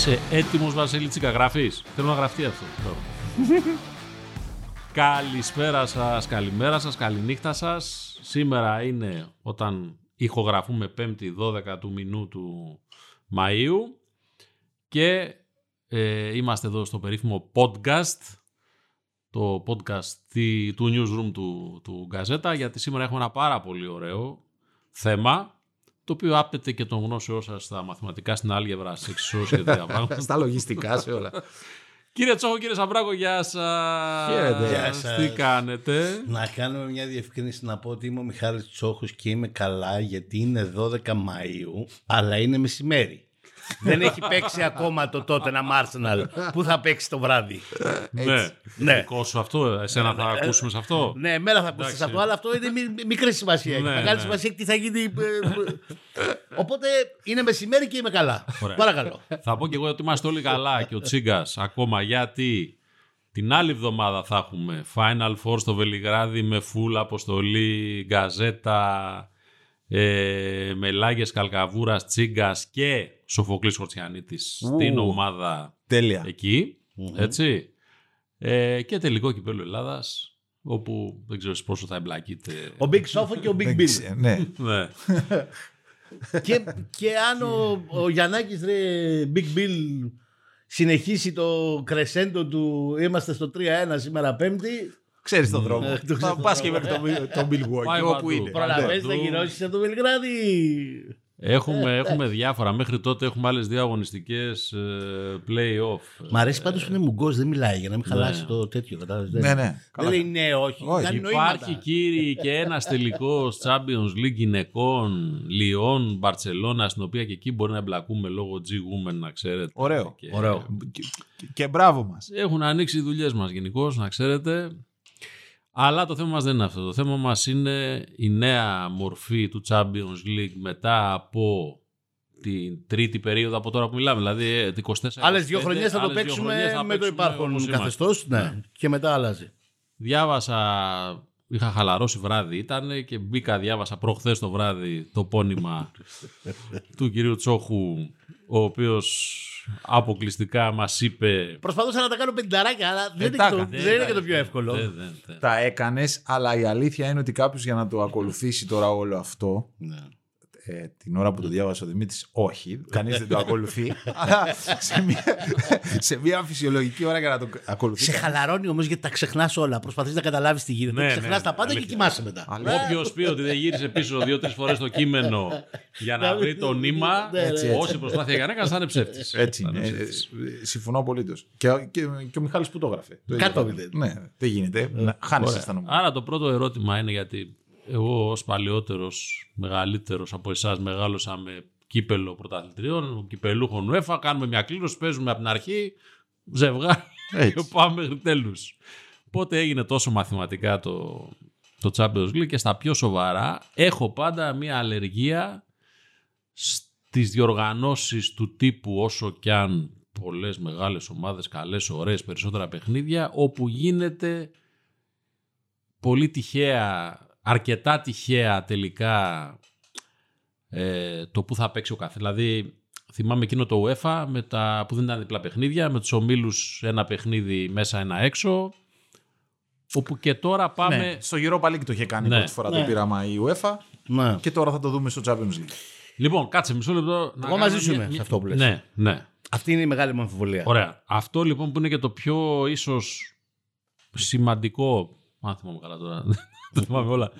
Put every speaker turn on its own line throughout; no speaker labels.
Είσαι έτοιμος Βασίλη Τσίκα, γράφεις. Θέλω να γραφτεί αυτό. Καλησπέρα σας, καλημέρα σας, καληνύχτα σας. Σήμερα είναι όταν ηχογραφούμε 5η 12 του μηνού του Μαΐου και ε, είμαστε εδώ στο περίφημο podcast, το podcast τη- του newsroom του, του Γκαζέτα, γιατί σήμερα έχουμε ένα πάρα πολύ ωραίο θέμα, το οποίο άπτεται και των γνώσεών σας στα μαθηματικά, στην άλγευρα, σε εξισώσεις και τέτοια πράγματα.
Στα λογιστικά, σε όλα.
Κύριε Τσόχο, κύριε Σαμπράκο, γεια σας.
Χαίρετε.
Γεια σας.
Τι κάνετε;
Να κάνουμε μια διευκρίνηση να πω ότι είμαι ο Μιχάλης Τσόχος και είμαι καλά γιατί είναι 12 Μαΐου αλλά είναι μεσημέρι. Δεν έχει παίξει ακόμα το τότε να Arsenal που θα παίξει το βράδυ.
Ναι.
Ναι.
Δικό σου αυτό, εσένα θα ακούσουμε σε αυτό;
Ναι, μέρα θα ακούσεις
Εντάξει.
αυτό, αλλά αυτό είναι μι- μικρή σημασία. Έχει
Ναι,
μεγάλη
ναι.
σημασία τι θα γίνει. ε, ε, Οπότε είναι μεσημέρι και είμαι καλά.
Ωραία.
Παρακαλώ.
Θα πω και εγώ ότι είμαστε όλοι καλά και ο Τσίγκας ακόμα γιατί την άλλη εβδομάδα θα έχουμε Final Four στο Βελιγράδι με full αποστολή, γκαζέτα, ε, με Λάγες Καλκαβούρας, Τσίγκας και Σοφοκλής Χορτσιανίτης στην ομάδα
Τέλεια.
εκεί, έτσι. Ε, και τελικό κυπέλο Ελλάδας, όπου δεν ξέρω σε πόσο θα εμπλακείτε.
Ο Big Sofo και ο Big
Δεν
Bill.
ξέρω, Ναι.
ναι.
και, και αν ο, ο Γιαννάκης ρε Big Bill συνεχίσει το κρεσέντο του είμαστε στο 3-1 σήμερα πέμπτη
Ξέρεις τον δρόμο.
το
Θα πας και μέχρι τον τον
Πάει
Milwaukee, όπου
παντού.
είναι.
προλαβαίνεις να
παντού.
γυρώσεις από το Βελιγράδι
Έχουμε, έχουμε διάφορα. Μέχρι τότε έχουμε άλλες δύο αγωνιστικές ε, play-off.
Μ' αρέσει πάντως που είναι μουγκός δεν μιλάει για να μην χαλάσει το τέτοιο κατάλαβες, δεν-
Ναι, ναι.
δεν
Καλά.
λέει ναι όχι,
Όχι.
κάνει
Υπάρχει
νοήματα.
κύριοι και ένας τελικός Champions League γυναικών Λιόν, Μπαρσελόνα, στην οποία και εκεί μπορεί να εμπλακούμε λόγω G-Women, να ξέρετε.
Ωραίο.
Και
Ωραίο.
Και- Και μπράβο μας.
Έχουν ανοίξει οι δουλειές μας γενικώς, να ξέρετε. Αλλά το θέμα μας δεν είναι αυτό. Το θέμα μας είναι η νέα μορφή του Champions League μετά από την τρίτη περίοδο από τώρα που μιλάμε. Δηλαδή ε, την 24.
Άλλες δύο χρονιές θα το
άλλες δύο
παίξουμε
χρονιές θα
με το
παίξουμε όπως
υπάρχον
είμαστε.
καθεστώς ναι. και μετά αλλάζει.
Διάβασα, είχα χαλαρώσει βράδυ ήταν και μπήκα, διάβασα προχθές το βράδυ το πόνημα του κυρίου Τσόχου, ο οποίος αποκλειστικά μας είπε...
Προσπαθούσα να τα κάνω πενταράκια αλλά δεν,
τα
είναι, το,
έκανε.
δεν είναι και το πιο εύκολο.
Δεν, δεν, δεν.
Τα έκανες, αλλά η αλήθεια είναι ότι κάποιος για να το ακολουθήσει τώρα όλο αυτό,
Ναι.
Ε, την ώρα που το διάβασε ο Δημήτρης, όχι, κανείς δεν το ακολουθεί, αλλά σε μια, σε μια φυσιολογική ώρα για να το ακολουθεί.
Σε χαλαρώνει όμως γιατί τα ξεχνάς όλα. Προσπαθείς να καταλάβεις τι γίνεται.
Ναι,
ξεχνά
ναι,
τα πάντα και
αλήθεια.
κοιμάσαι μετά.
Όποιος πει ότι δεν γύρισε πίσω δύο-τρεις φορές το κείμενο για να βρει το νήμα,
Ναι, ναι,
έτσι.
όση προσπάθεια έκανε, θα είναι ψεύτης.
Έτσι είναι. Ε, ε, συμφωνώ απολύτως. Και, και, και ο Μιχάλης που το έγραφε. Το
Κάτω
έγραφε.
μηδέν.
Ναι, δεν γίνεται. Χάνεις τα νούμερα.
Άρα το πρώτο ερώτημα είναι γιατί εγώ ως παλαιότερος, μεγαλύτερος από εσάς μεγάλωσα με κύπελο πρωταθλητριών, κυπελούχων UEFA, κάνουμε μια κλήρωση, παίζουμε από την αρχή, ζευγάρι
Έτσι.
και πάμε μέχρι τέλους. Πότε έγινε τόσο μαθηματικά το, το Champions League και στα πιο σοβαρά έχω πάντα μια αλλεργία στις διοργανώσεις του τύπου όσο κι αν πολλές μεγάλες ομάδες, καλές, ωραίες, περισσότερα παιχνίδια, όπου γίνεται πολύ τυχαία, αρκετά τυχαία τελικά ε, το που θα παίξει ο κάθε. Δηλαδή, θυμάμαι εκείνο το UEFA με τα, που δεν ήταν διπλά παιχνίδια, με τους ομίλους ένα παιχνίδι μέσα ένα έξω, όπου και τώρα πάμε...
Ναι, στο Europa League το είχε κάνει
Ναι.
πρώτη φορά το
Ναι.
πείραμα η UEFA
Ναι.
και τώρα θα το δούμε στο Champions League.
Λοιπόν, κάτσε μισό λεπτό. να
Εγώ
κάνω
μαζί σου
μια-
είμαι σε
μια-
αυτό που λες.
Ναι, ναι.
Αυτή είναι η μεγάλη μου αμφιβολία.
Ωραία. Αυτό λοιπόν που είναι και το πιο ίσως σημαντικό, αν θυμάμαι καλά τώρα, δεν θυμάμαι όλα,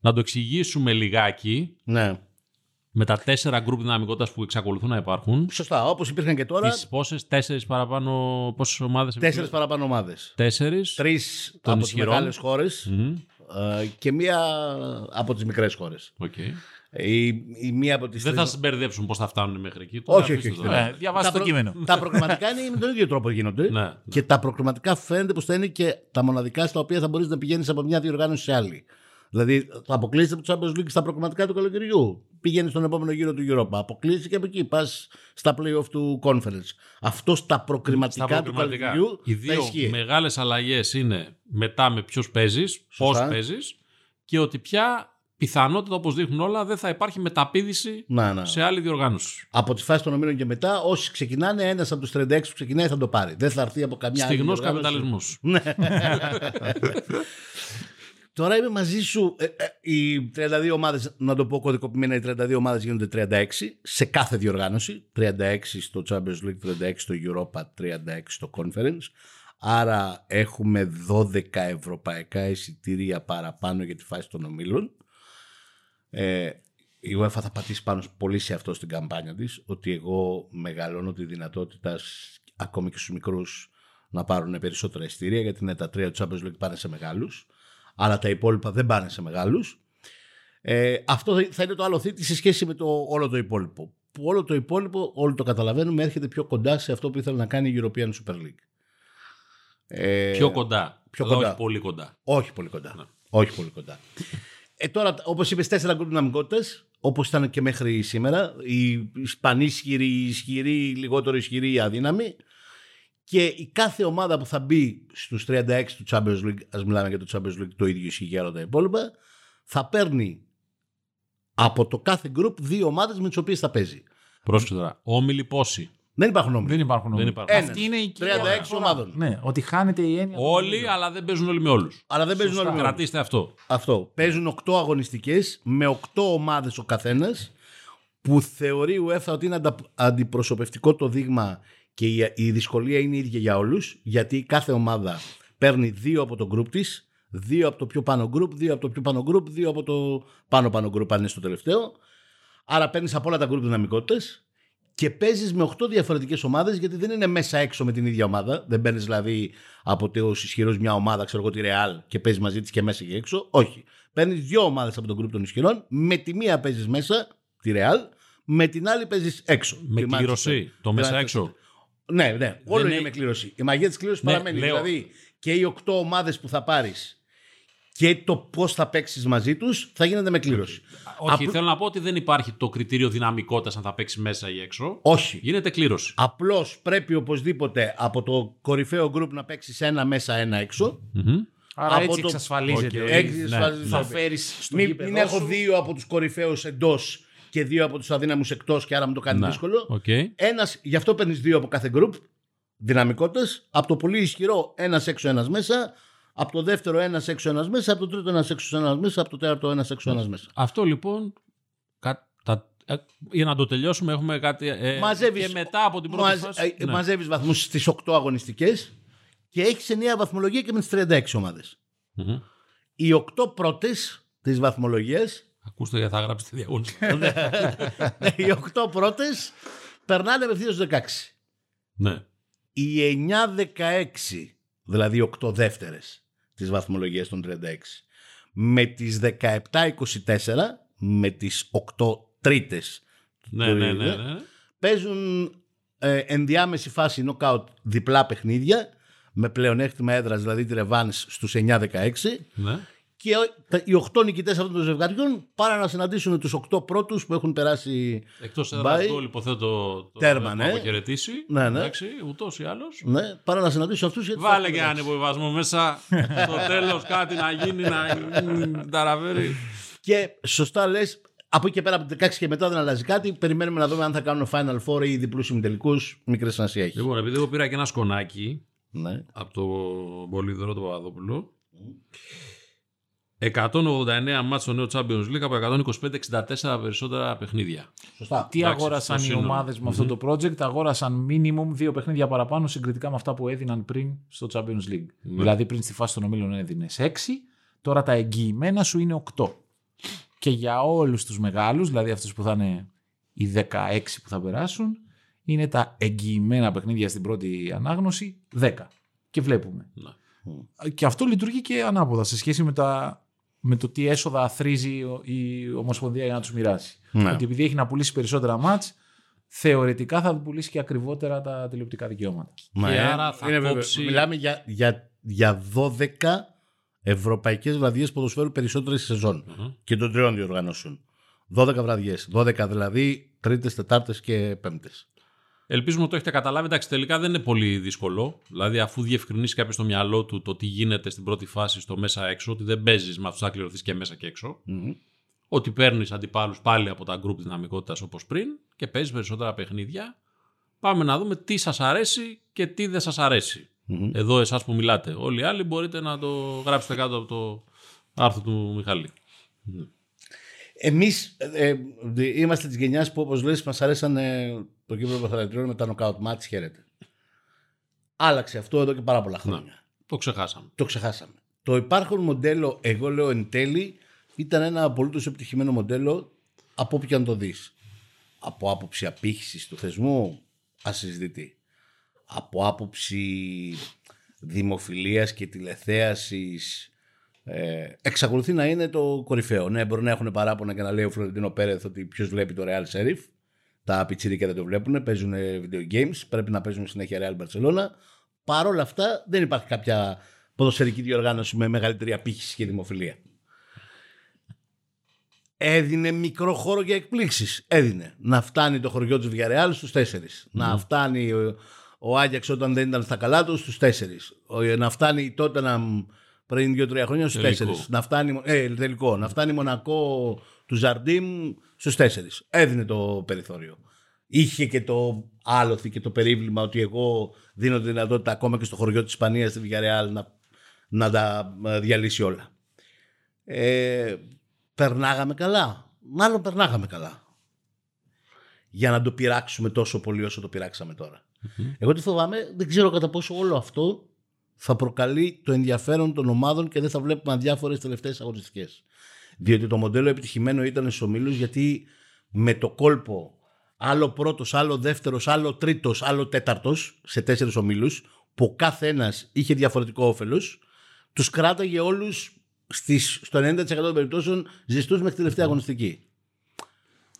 να το εξηγήσουμε λιγάκι
Ναι.
με τα τέσσερα γκρουπ δυναμικότητας που εξακολουθούν να υπάρχουν.
Σωστά. Όπως υπήρχαν και τώρα,
Τις πόσες, τέσσερις παραπάνω, πόσες ομάδες
τέσσερις παραπάνω ομάδες.
Τέσσερις.
Τρεις
Των
από τις
ισχυρών.
μεγάλες χώρες
Μμμ.
και μία από τις μικρές χώρες.
Οκ.
Η, η μία από τις
Δεν θα σας μπερδέψουν πώς θα φτάνουν μέχρι εκεί. Το
Όχι,
αφήστε
όχι, όχι.
τώρα.
Ε, διαβάστε το κείμενο.
τα προκριματικά είναι με τον ίδιο τρόπο γίνονται.
Ναι.
Και τα προκριματικά φαίνεται πω θα είναι και τα μοναδικά στα οποία θα μπορείς να πηγαίνεις από μια διοργάνωση σε άλλη. Δηλαδή, θα αποκλείσει από το Champions League στα προκριματικά του καλοκαιριού. Πηγαίνει στον επόμενο γύρο του Europa. Αποκλείσει και από εκεί. Πας στα playoff του conference. Αυτό στα προκριματικά,
Στα
του
προκριματικά.
καλοκαιριού
Οι
θα
δύο
ισχύει.
μεγάλες αλλαγές είναι μετά με ποιος παίζεις, πώς
Σωστά.
παίζεις και ότι πια πιθανότητα όπως δείχνουν όλα δεν θα υπάρχει μεταπίδηση
Να, να.
σε άλλη διοργάνωση.
Από τη φάση των ομίλων και μετά, όσοι ξεκινάνε, ένας από τους 36 που ξεκινάει θα το πάρει. Δεν θα έρθει από καμιά άλλη.
Στιγνός
διοργάνωση.
καπιταλισμός.
Τώρα είμαι μαζί σου. Ε, ε, οι 32 ομάδες, να το πω κωδικοποιημένα, οι 32 ομάδες γίνονται 36 σε κάθε διοργάνωση. 36 στο Champions League, 36 στο Europa, 36 στο Conference. Άρα έχουμε 12 ευρωπαϊκά εισιτήρια παραπάνω για τη φάση των ομίλων. Ε, η UEFA θα πατήσει πάνω πολύ σε αυτό στην καμπάνια της, ότι εγώ μεγαλώνω τη δυνατότητα σ- ακόμη και στους μικρούς να πάρουν περισσότερα εισιτήρια, γιατί είναι τα τρία του Champions League πάνε σε μεγάλους, αλλά τα υπόλοιπα δεν πάνε σε μεγάλους. Ε, αυτό θα- θα είναι το άλλο θήτη σε σχέση με το όλο το υπόλοιπο. Που όλο το υπόλοιπο, όλοι το καταλαβαίνουμε, έρχεται πιο κοντά σε αυτό που ήθελε να κάνει η European Super League. Ε,
Πιο κοντά.
πιο
Αλλά
κοντά.
Όχι πολύ κοντά.
όχι πολύ κοντά.
Ναι.
Όχι πολύ κοντά. Ε, τώρα, όπως είπες, τέσσερα γκρουπ δυναμικότητες, όπως ήταν και μέχρι σήμερα. Η πανίσχυρη, η ισχυρή, η λιγότερο ισχυρή, η αδύναμη. Και η κάθε ομάδα που θα μπει στους 36 του Champions League, ας μιλάμε για το Champions League, το ίδιο ισχύει για όλα τα υπόλοιπα, θα παίρνει από το κάθε γκρουπ δύο ομάδες με τις οποίες θα παίζει.
Πρόσεξε τώρα. Όμιλοι πόσοι.
Δεν υπάρχουν όμιλοι.
Δεν υπάρχουν
Δεν
όμως.
υπάρχουν.
Ένας.
Αυτή είναι η
36
κυρία
ομάδων.
Ναι, ότι χάνεται η έννοια. των
Όλοι,
ομίλων.
αλλά δεν παίζουν όλοι με όλους.
Αλλά δεν παίζουν όλοι με όλους.
Κρατήστε αυτό.
Αυτό. Παίζουν 8 αγωνιστικές με 8 ομάδες ο καθένας που θεωρεί η UEFA ότι είναι αντα- αντιπροσωπευτικό το δείγμα και η, η δυσκολία είναι ίδια για όλους γιατί κάθε ομάδα παίρνει δύο από το group της, δύο από το πιο πάνω group, δύο από το πιο πάνω group, δύο από το πάνω πάνω group αν είναι στο τελευταίο. Άρα παίρνεις από όλα τα group δυναμικότητες και παίζεις με 8 διαφορετικές ομάδες γιατί δεν είναι μέσα έξω με την ίδια ομάδα. Δεν παίρνεις δηλαδή από του ισχυρού μια ομάδα, ξέρω εγώ τη Real και παίζεις μαζί της και μέσα και έξω. Όχι. Παίρνεις δύο ομάδες από τον group των ισχυρών. Με τη μία παίζεις μέσα, τη Real, με την άλλη παίζεις έξω.
Με
τη Manchester.
κλήρωση. Το μέσα
Manchester.
έξω.
Ναι, ναι. Όλο είναι
είναι-
με κλήρωση. Η μαγεία της κλήρωσης
Ναι,
παραμένει.
λέω.
Δηλαδή και οι 8 ομάδες που θα πάρεις και το πώς θα παίξεις μαζί τους θα γίνεται με κλήρωση.
Όχι,
Απλ-
θέλω να πω ότι δεν υπάρχει το κριτήριο δυναμικότητας αν θα παίξεις μέσα ή έξω.
Όχι.
Γίνεται κλήρωση.
Απλώς πρέπει οπωσδήποτε από το κορυφαίο γκρουπ να παίξεις ένα μέσα, ένα έξω.
Μμμ.
Άρα
από
έτσι
το-
εξασφαλίζεται.
Οκ.
ότι
Έτσι
ναι.
εξασφαλίζεται.
Θα φέρεις στο
Μην,
γήπεδο
μην έχω
σου.
δύο από τους κορυφαίους εντός και δύο από τους αδύναμους εκτός και άρα μου το κάνει
Να.
δύσκολο.
Οκ.
Ένας, γι' αυτό παίρνεις δύο από κάθε γκρουπ δυναμικότητας. Από το πολύ ισχυρό ένας έξω, ένας μέσα. Από το δεύτερο ένας έξω, ένας μέσα. Από το τρίτο ένας έξω, ένας μέσα. Από το τέταρτο ένας έξω, ένας μέσα.
Αυτό λοιπόν. κα- τα- ε, για να το τελειώσουμε, έχουμε κάτι. ε,
Μαζεύεις-
και μετά από την πρώτη
Μαζε,
φάση.
ε,
ναι.
Μαζεύεις βαθμούς στις 8 αγωνιστικές και έχεις ενιαία βαθμολογία και με τι 36 ομάδες.
Μμμ.
Οι 8 πρώτες της βαθμολογία
Ακούστε γιατί θα γράψει τη διαγωνισμό.
οι 8 πρώτες περνάνε απευθείας στους 16.
ναι.
Οι 9-16, δηλαδή 8 δεύτερες της βαθμολογίας των 36, με τις 17-24, με τις 8 τρίτες,
Ναι, ναι, ναι, ναι.
παίζουν ε, ενδιάμεση φάση knockout διπλά παιχνίδια με πλεονέκτημα έδρας, δηλαδή τη Ρεβάνς στους 9-16
ναι.
Και ο- τα- οι 8 νικητές αυτών των ζευγαριών πάνε να συναντήσουν τους 8 πρώτους που έχουν περάσει
Εκτός έδρα
Bye.
γκολ, υποθέτω. Το
Τέρμα,
έχουμε
ναι.
αποχαιρετήσει.
Ναι, ναι.
Εντάξει, ούτως ή άλλως.
ναι, πάνε να συναντήσουν αυτούς γιατί θα
Βάλε
έχουν
και έναν
εντάξει.
υποβιβασμό μέσα. Στο τέλος κάτι να γίνει, να μ, ταραβέρει.
και σωστά λες από εκεί και πέρα από το 16 και μετά δεν αλλάζει κάτι. Περιμένουμε να δούμε αν θα κάνουν Final Four ή διπλούς ημιτελικούς. Μικρή σημασία έχει.
Λοιπόν, επειδή εγώ πήρα και ένα σκονάκι
Ναι.
από το Πολύδωρο του Παπαδόπουλο. 189 μάτς στο νέο Champions League από 125-64 περισσότερα παιχνίδια.
Σωστά.
Τι
Εντάξει,
αγόρασαν
στο
οι
σύνολο.
ομάδες με αυτό το project, αγόρασαν minimum δύο παιχνίδια παραπάνω συγκριτικά με αυτά που έδιναν πριν στο Champions League. Δηλαδή πριν στη φάση των ομίλων έδινες 6, τώρα τα εγγυημένα σου είναι 8. Και για όλους τους μεγάλους, δηλαδή αυτούς που θα είναι οι 16 που θα περάσουν, είναι τα εγγυημένα παιχνίδια στην πρώτη ανάγνωση 10. Και βλέπουμε.
Ναι.
Και αυτό λειτουργεί και ανάποδα σε σχέση με, τα, με το τι έσοδα αθρίζει ο- η Ομοσπονδία για να τους μοιράσει.
Ναι.
Ότι επειδή έχει να πουλήσει περισσότερα μάτς, θεωρητικά θα πουλήσει και ακριβότερα τα τηλεοπτικά δικαιώματα.
Ναι,
άρα θα
είναι βέβαιο.
κόψει-
Μιλάμε για, για, για 12 ευρωπαϊκές βραδιές ποδοσφαίρου περισσότερες στη σεζόν και των τριών διοργανώσεων. 12 βραδιές. 12 δηλαδή τρίτες, τετάρτες και πέμπτες.
Ελπίζουμε ότι το έχετε καταλάβει. Εντάξει, τελικά δεν είναι πολύ δύσκολο. Δηλαδή, αφού διευκρινίσει κάποιος στο μυαλό του το τι γίνεται στην πρώτη φάση στο μέσα έξω, ότι δεν παίζεις με αυτούς θα κληρωθείς και μέσα και έξω. ότι παίρνεις αντιπάλους πάλι από τα γκρουπ δυναμικότητας όπως πριν και παίζεις περισσότερα παιχνίδια. Πάμε να δούμε τι σας αρέσει και τι δεν σας αρέσει. Εδώ εσάς που μιλάτε. Όλοι οι άλλοι μπορείτε να το γράψετε κάτω από το άρθρο του Μιχαλή.
Εμείς ε, ε, είμαστε της γενιάς που όπως λες μας αρέσαν ε, το κύπρο των με τα knockout match, χαίρετε. Άλλαξε αυτό εδώ και πάρα πολλά χρόνια.
Το ξεχάσαμε.
Το ξεχάσαμε. Το υπάρχον μοντέλο, εγώ λέω εν τέλει, ήταν ένα απολύτω επιτυχημένο μοντέλο από όποιον το δεις. Από άποψη απήχησης του θεσμού, ασυζητητή. Από άποψη δημοφιλίας και τηλεθέασης ε, εξακολουθεί να είναι το κορυφαίο. Ναι, μπορεί να έχουν παράπονα και να λέει ο Φλωρεντίνο Πέρεθ ότι ποιος βλέπει το Real Sheriff. Τα πιτσίρικα δεν το βλέπουν, παίζουν video games, πρέπει να παίζουν συνέχεια Real Barcelona. Παρ' όλα αυτά δεν υπάρχει κάποια ποδοσφαιρική διοργάνωση με μεγαλύτερη απήχηση και δημοφιλία. Έδινε μικρό χώρο για εκπλήξεις. Έδινε. Να φτάνει το χωριό του Βιαρεάλ στους 4. Να φτάνει ο, ο Άγιαξ όταν δεν ήταν στα καλά του στους 4. Να φτάνει τότε να πριν 2-3 χρόνια στους 4. Να φτάνει, ε, τελικό. Να φτάνει Μονακό του Ζαρντίμ στους 4. Έδινε το περιθώριο. Είχε και το άλοθη και το περίβλημα ότι εγώ δίνω τη δυνατότητα ακόμα και στο χωριό της Ισπανίας, στη Villarreal, να, να τα ε, διαλύσει όλα. Ε, περνάγαμε καλά. Μάλλον περνάγαμε καλά. Για να το πειράξουμε τόσο πολύ όσο το πειράξαμε Εγώ τι φοβάμαι, δεν ξέρω κατά πόσο όλο αυτό θα προκαλεί το ενδιαφέρον των ομάδων και δεν θα βλέπουμε αδιάφορες τελευταίες αγωνιστικές. Διότι το μοντέλο επιτυχημένο ήταν στους ομίλους γιατί με το κόλπο άλλο πρώτος, άλλο δεύτερος, άλλο τρίτος, άλλο τέταρτος σε τέσσερις ομίλους, που κάθε ένας είχε διαφορετικό όφελος, τους κράταγε όλους στο 90% των περιπτώσεων ζεστούς μέχρι τη τελευταία αγωνιστική.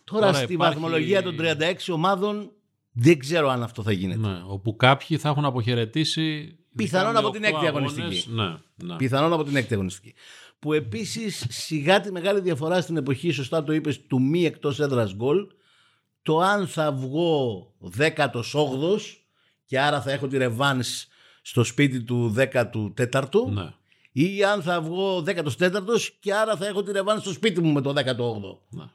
Τώρα, Τώρα στη υπάρχει... βαθμολογία των 36 ομάδων δεν ξέρω αν αυτό θα γίνεται.
Ναι, όπου κάποιοι θα έχουν αποχαιρετήσει
Πιθανόν από την έκτη αγωνιστική.
Ναι, ναι.
Πιθανόν από την έκτη αγωνιστική. Που επίσης σιγά τη μεγάλη διαφορά στην εποχή, σωστά το είπες, του μη εκτός έδρας γκολ. Το αν θα βγω 18ο και άρα θα έχω τη ρεβάνς στο σπίτι του 14ου ναι. ή αν θα βγω 14ο και άρα θα έχω τη ρεβάνς στο σπίτι μου με το 18ο. Ναι.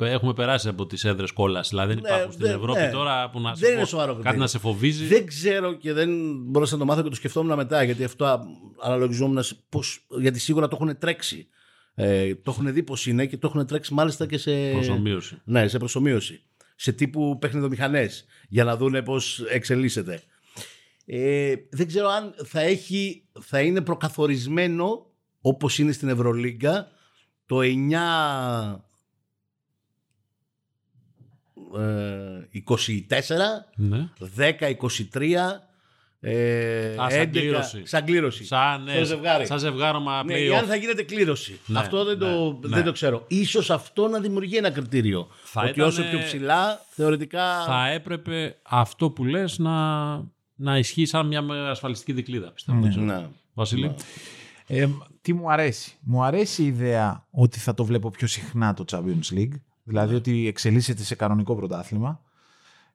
Έχουμε, περάσει από τις έδρες κόλλα. Δηλαδή δεν ναι, υπάρχουν στην Ευρώπη ναι. τώρα που να
δεν είναι σοβαρό
κάτι να σε φοβίζει.
Δεν ξέρω και δεν μπορούσα να το μάθω και το σκεφτόμουν μετά γιατί αυτό αναλογιζόμουν πώς, γιατί σίγουρα το έχουν τρέξει. Ε, το έχουν δει πώς είναι και το έχουν τρέξει μάλιστα και σε
προσωμείωση.
Ναι, σε προσωμείωση. Σε τύπου παιχνιδομηχανές για να δουν πώς εξελίσσεται. Ε, δεν ξέρω αν θα, έχει, θα είναι προκαθορισμένο όπως είναι στην Ευρωλίγκα το 9 24, ναι. 10, 23, ε, Α, 11, σαν κλήρωση. Σαν κλήρωση.
Σαν, ναι, ζευγάρι. Σαν ζευγάρωμα
ναι, Αν θα γίνεται κλήρωση. Ναι, αυτό δεν, ναι, το, ναι. δεν το ξέρω. Ίσως αυτό να δημιουργεί ένα κριτήριο. Θα ότι όσο πιο ψηλά θεωρητικά...
Θα έπρεπε αυτό που λες να, να ισχύει σαν μια ασφαλιστική δικλίδα. Πιστεύω. Ναι. Βασίλη.
Ε, τι μου αρέσει. Μου αρέσει η ιδέα ότι θα το βλέπω πιο συχνά το Champions League. Δηλαδή ότι εξελίσσεται σε κανονικό πρωτάθλημα.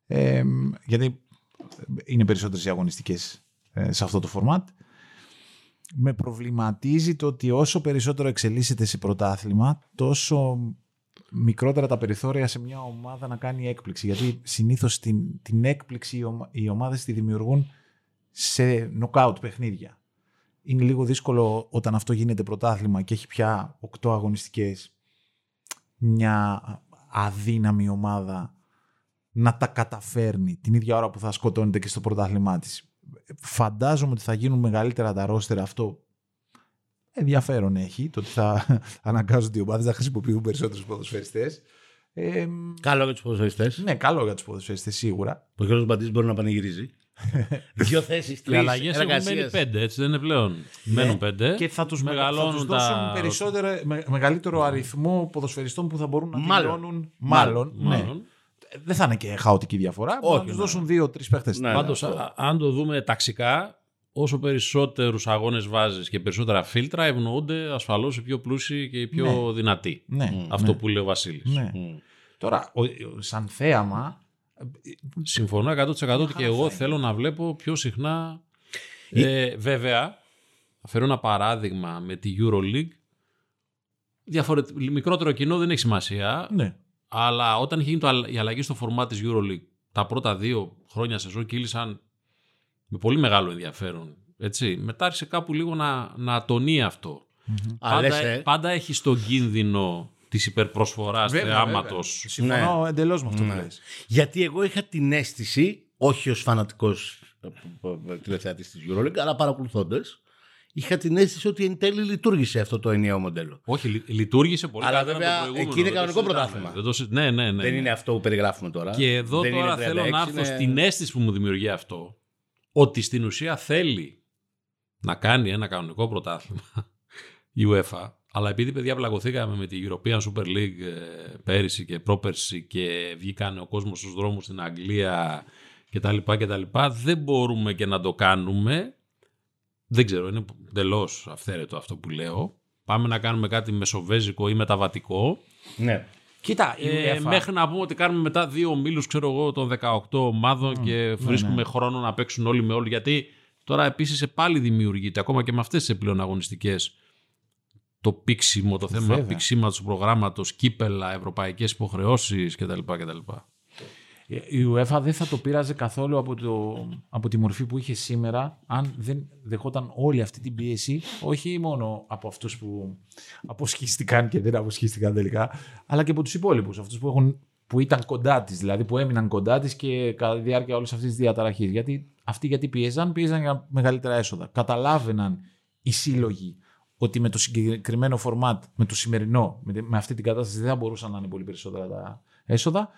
Ε, γιατί είναι περισσότερες οι αγωνιστικές ε, σε αυτό το format. Με προβληματίζει το ότι όσο περισσότερο εξελίσσεται σε πρωτάθλημα, τόσο μικρότερα τα περιθώρια σε μια ομάδα να κάνει έκπληξη. Γιατί συνήθως την, την έκπληξη οι ομάδες τη δημιουργούν σε νοκάουτ παιχνίδια. Είναι λίγο δύσκολο όταν αυτό γίνεται πρωτάθλημα και έχει πια οκτώ αγωνιστικές μια αδύναμη ομάδα να τα καταφέρνει την ίδια ώρα που θα σκοτώνεται και στο πρωτάθλημά της. Φαντάζομαι ότι θα γίνουν μεγαλύτερα τα ρόστερα αυτό ενδιαφέρον έχει το ότι θα αναγκάζονται οι ομάδες να χρησιμοποιούν περισσότερους ποδοσφαιριστές.
Ε, καλό για τους ποδοσφαιριστές.
Ναι, καλό για τους ποδοσφαιριστές σίγουρα.
Ο κ. Μπαντή μπορεί να πανηγυρίζει. Δύο θέσεις.
Οι αλλαγές έχουν μένει πέντε, έτσι δεν είναι πλέον. Ναι. Μένουν πέντε.
Και θα τους μεγαλώνουν. Θα δώσουν περισσότερο, μεγαλύτερο αριθμό ποδοσφαιριστών που θα μπορούν να μάλλον. Μάλλον. Ναι. Δεν θα είναι και χαοτική διαφορά. Όχι, θα τους δώσουν δύο-τρει παίχτες.
Ναι, Πάντως, αν το δούμε ταξικά, όσο περισσότερους αγώνες βάζεις και περισσότερα φίλτρα, ευνοούνται ασφαλώς οι πιο πλούσιοι και οι πιο ναι. δυνατοί. Ναι, Αυτό ναι. που λέει ο Βασίλης. Ναι.
Τώρα, σαν θέαμα,
Συμφωνώ 100% ότι και εγώ θέλω να βλέπω πιο συχνά. Ε, βέβαια, θα φέρω ένα παράδειγμα με τη EuroLeague διαφορετ... μικρότερο κοινό δεν έχει σημασία.
Ναι.
Αλλά όταν είχε γίνει το, αλλα- η αλλαγή στο φορμά της EuroLeague, τα πρώτα δύο χρόνια σεζόν κύλησαν με πολύ μεγάλο ενδιαφέρον. Έτσι. Μετά άρχισε κάπου λίγο να, να τονεί αυτό.
Α,
Πάντα,
λες, ε.
πάντα έχει τον κίνδυνο της υπερπροσφοράς θεάματος.
Συμφωνώ εντελώς με αυτό
Ναι.
που λες.
Γιατί εγώ είχα την αίσθηση, όχι ως φανατικός ε, ε, τηλεθεατής της EuroLeague, αλλά παρακολουθώντας, είχα την αίσθηση ότι εν τέλει λειτουργήσε αυτό το ενιαίο μοντέλο.
Όχι, λει- λειτουργήσε πολύ
Αλλά
καλύτερα
βέβαια,
από το προηγούμενο.
εκεί είναι
δεν το
κανονικό
συζητάμε.
πρωτάθλημα.
Δεν το συ- Ναι, ναι, ναι.
Δεν
ναι.
είναι αυτό που περιγράφουμε τώρα.
Και εδώ
Δεν
τώρα
είναι
θέλω
36,
να έρθω
είναι-
στην αίσθηση που μου δημιουργεί αυτό. Ότι στην ουσία θέλει να κάνει ένα κανονικό πρωτάθλημα η UEFA. Αλλά επειδή παιδιά πλαγωθήκαμε με τη European Super League ε, πέρυσι και πρόπερσι και βγήκανε ο κόσμος στους δρόμους στην Αγγλία κτλ. κτλ δεν μπορούμε και να το κάνουμε. Δεν ξέρω, είναι εντελώς αυθαίρετο αυτό που λέω. Πάμε να κάνουμε κάτι μεσοβέζικο ή μεταβατικό.
Ναι.
Κοίτα, η
Ε,
UEFA
μέχρι να πούμε ότι κάνουμε μετά δύο ομίλους, ξέρω εγώ, των 18 ομάδων και βρίσκουμε
ναι.
χρόνο να παίξουν όλοι με όλοι. Γιατί τώρα επίσης πάλι δημιουργείται, ακόμα και με αυτές τις πλέον αγωνιστικές, το πήξιμο, το θέμα
Βέβαια.
πήξιματος του προγράμματος, κύπελα, ευρωπαϊκές υποχρεώσεις κτλ. κτλ.
Η UEFA δεν θα το πείραζε καθόλου από, το, από τη μορφή που είχε σήμερα αν δεν δεχόταν όλη αυτή την πίεση, όχι μόνο από αυτούς που αποσχίστηκαν και δεν αποσχίστηκαν τελικά, αλλά και από τους υπόλοιπους, αυτούς που, έχουν, που ήταν κοντά της, δηλαδή που έμειναν κοντά της και κατά τη διάρκεια όλης αυτής της διαταραχής. Γιατί αυτοί γιατί πίεζαν, πίεζαν για μεγαλύτερα έσοδα. Καταλάβαιναν οι σύλλογοι ότι με το συγκεκριμένο format, με το σημερινό, με, με αυτή την κατάσταση δεν θα μπορούσαν να είναι πολύ περισσότερα τα έσοδα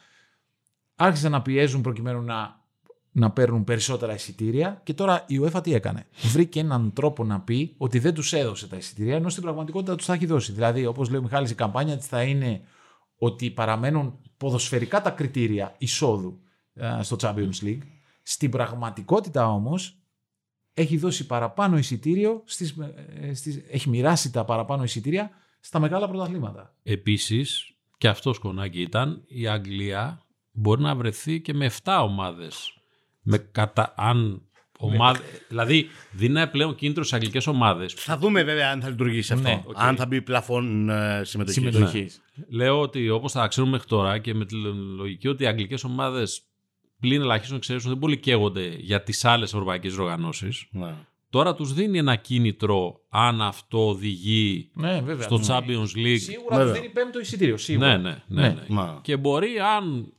άρχισαν να πιέζουν προκειμένου να, να παίρνουν περισσότερα εισιτήρια και τώρα η UEFA τι έκανε; Βρήκε έναν τρόπο να πει ότι δεν τους έδωσε τα εισιτήρια ενώ στην πραγματικότητα τους τα έχει δώσει. Δηλαδή όπως λέει ο Μιχάλης η καμπάνια της θα είναι ότι παραμένουν ποδοσφαιρικά τα κριτήρια εισόδου ε, στο Champions League. Στην πραγματικότητα όμως έχει δώσει παραπάνω εισιτήριο, στις, ε, στις, έχει μοιράσει τα παραπάνω εισιτήρια στα μεγάλα πρωταθλήματα.
Επίσης, και αυτό σκονάκι ήταν, η Αγγλία μπορεί να βρεθεί και με 7 ομάδες. Με κατα... αν ομάδες... Δηλαδή, δίνει πλέον κίνητρο στις αγγλικές ομάδες.
Θα δούμε βέβαια αν θα λειτουργήσει αυτό.
Ναι,
Αν θα μπει πλαφόν ε, συμμετοχής.
Συμμετοχής.
Λέω ότι όπως τα ξέρουμε μέχρι τώρα και με τη λογική ότι οι αγγλικές ομάδες πλην ελαχίστων εξαιρέσεων δεν πολύ καίγονται για τις άλλες ευρωπαϊκές οργανώσεις.
Ναι.
Τώρα τους δίνει ένα κίνητρο αν αυτό οδηγεί
Ναι, βέβαια.
στο
Ναι.
Champions League.
Σίγουρα
Βέβαια.
του δίνει πέμπτο εισιτήριο. Σίγουρα.
Ναι, ναι, ναι,
Ναι.
ναι.
Μα.
Και μπορεί αν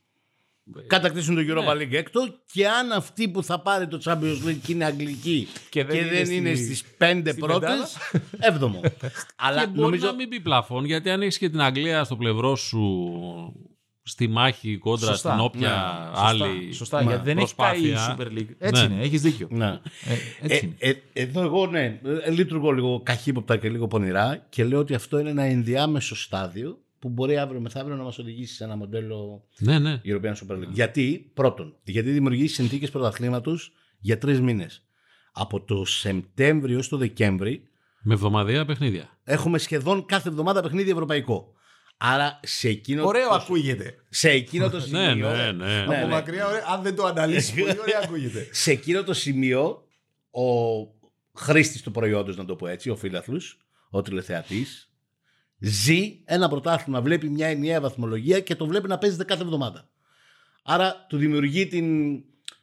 Κατακτήσουν το Europa
Ναι.
League έκτο και αν αυτή που θα πάρει το Champions League είναι αγγλική και δεν, είναι,
στη-
στις πέντε
στη
πρώτες,
πεντάδα.
έβδομο. Αλλά
και μπορεί
νομίζω...
να μην πει πλαφόν, γιατί αν έχεις και την Αγγλία στο πλευρό σου στη μάχη κόντρα
Σωστά.
στην όποια
Ναι,
άλλη.
Σωστά,
Μα,
γιατί δεν έχει πάει η
προσπάθεια.
Super League. Έτσι
Ναι.
είναι, έχεις δίκιο.
Ναι.
Ε, έτσι είναι.
Ε, ε, εδώ εγώ ναι, ε, λειτουργώ λίγο καχύποπτα και λίγο πονηρά και λέω ότι αυτό είναι ένα ενδιάμεσο στάδιο που μπορεί αύριο μεθαύριο να μας οδηγήσει σε ένα μοντέλο
Ναι, ναι.
European Super League. Γιατί, πρώτον, γιατί δημιουργεί συνθήκες πρωταθλήματος για τρεις μήνες. Από το Σεπτέμβριο στο Δεκέμβρη
Με εβδομαδιαία παιχνίδια.
έχουμε σχεδόν κάθε εβδομάδα παιχνίδι ευρωπαϊκό. Άρα σε εκείνο,
Ωραίο
το,
ακούγεται.
σε εκείνο το σημείο,
Ναι, ναι, ναι.
Ναι,
Από
ναι.
μακριά, ωραία. αν δεν το αναλύσεις πολύ ωραία ακούγεται.
σε εκείνο το σημείο ο χρήστης του προϊόντος, να το πω έτσι, ο φίλαθλος, ο τηλεθεατής, ζει ένα πρωτάθλημα, βλέπει μια ενιαία βαθμολογία και το βλέπει να παίζεται κάθε εβδομάδα. Άρα του δημιουργεί την,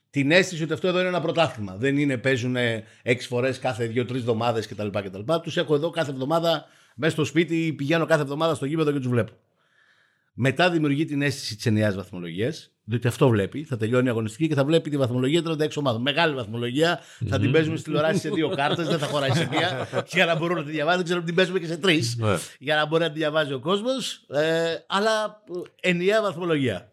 την αίσθηση ότι αυτό εδώ είναι ένα πρωτάθλημα. Δεν είναι παίζουν έξι φορές κάθε δύο-τρει εβδομάδες κτλ. κτλ. Τους έχω εδώ κάθε εβδομάδα μέσα στο σπίτι, πηγαίνω κάθε εβδομάδα στο γήπεδο και τους βλέπω. Μετά δημιουργεί την αίσθηση της ενιαίας βαθμολογίας, διότι αυτό βλέπει. Θα τελειώνει η αγωνιστική και θα βλέπει τη βαθμολογία 36 ομάδων. Μεγάλη βαθμολογία. Θα την παίζουμε στη τηλεόραση σε δύο κάρτες, δεν θα χωράει σε μία. για να μπορούν να τη διαβάζουν, ξέρω ότι την παίζουμε και σε τρεις.
Ναι.
για να μπορεί να τη διαβάζει ο κόσμος. Ε, αλλά ε, ενιαία βαθμολογία.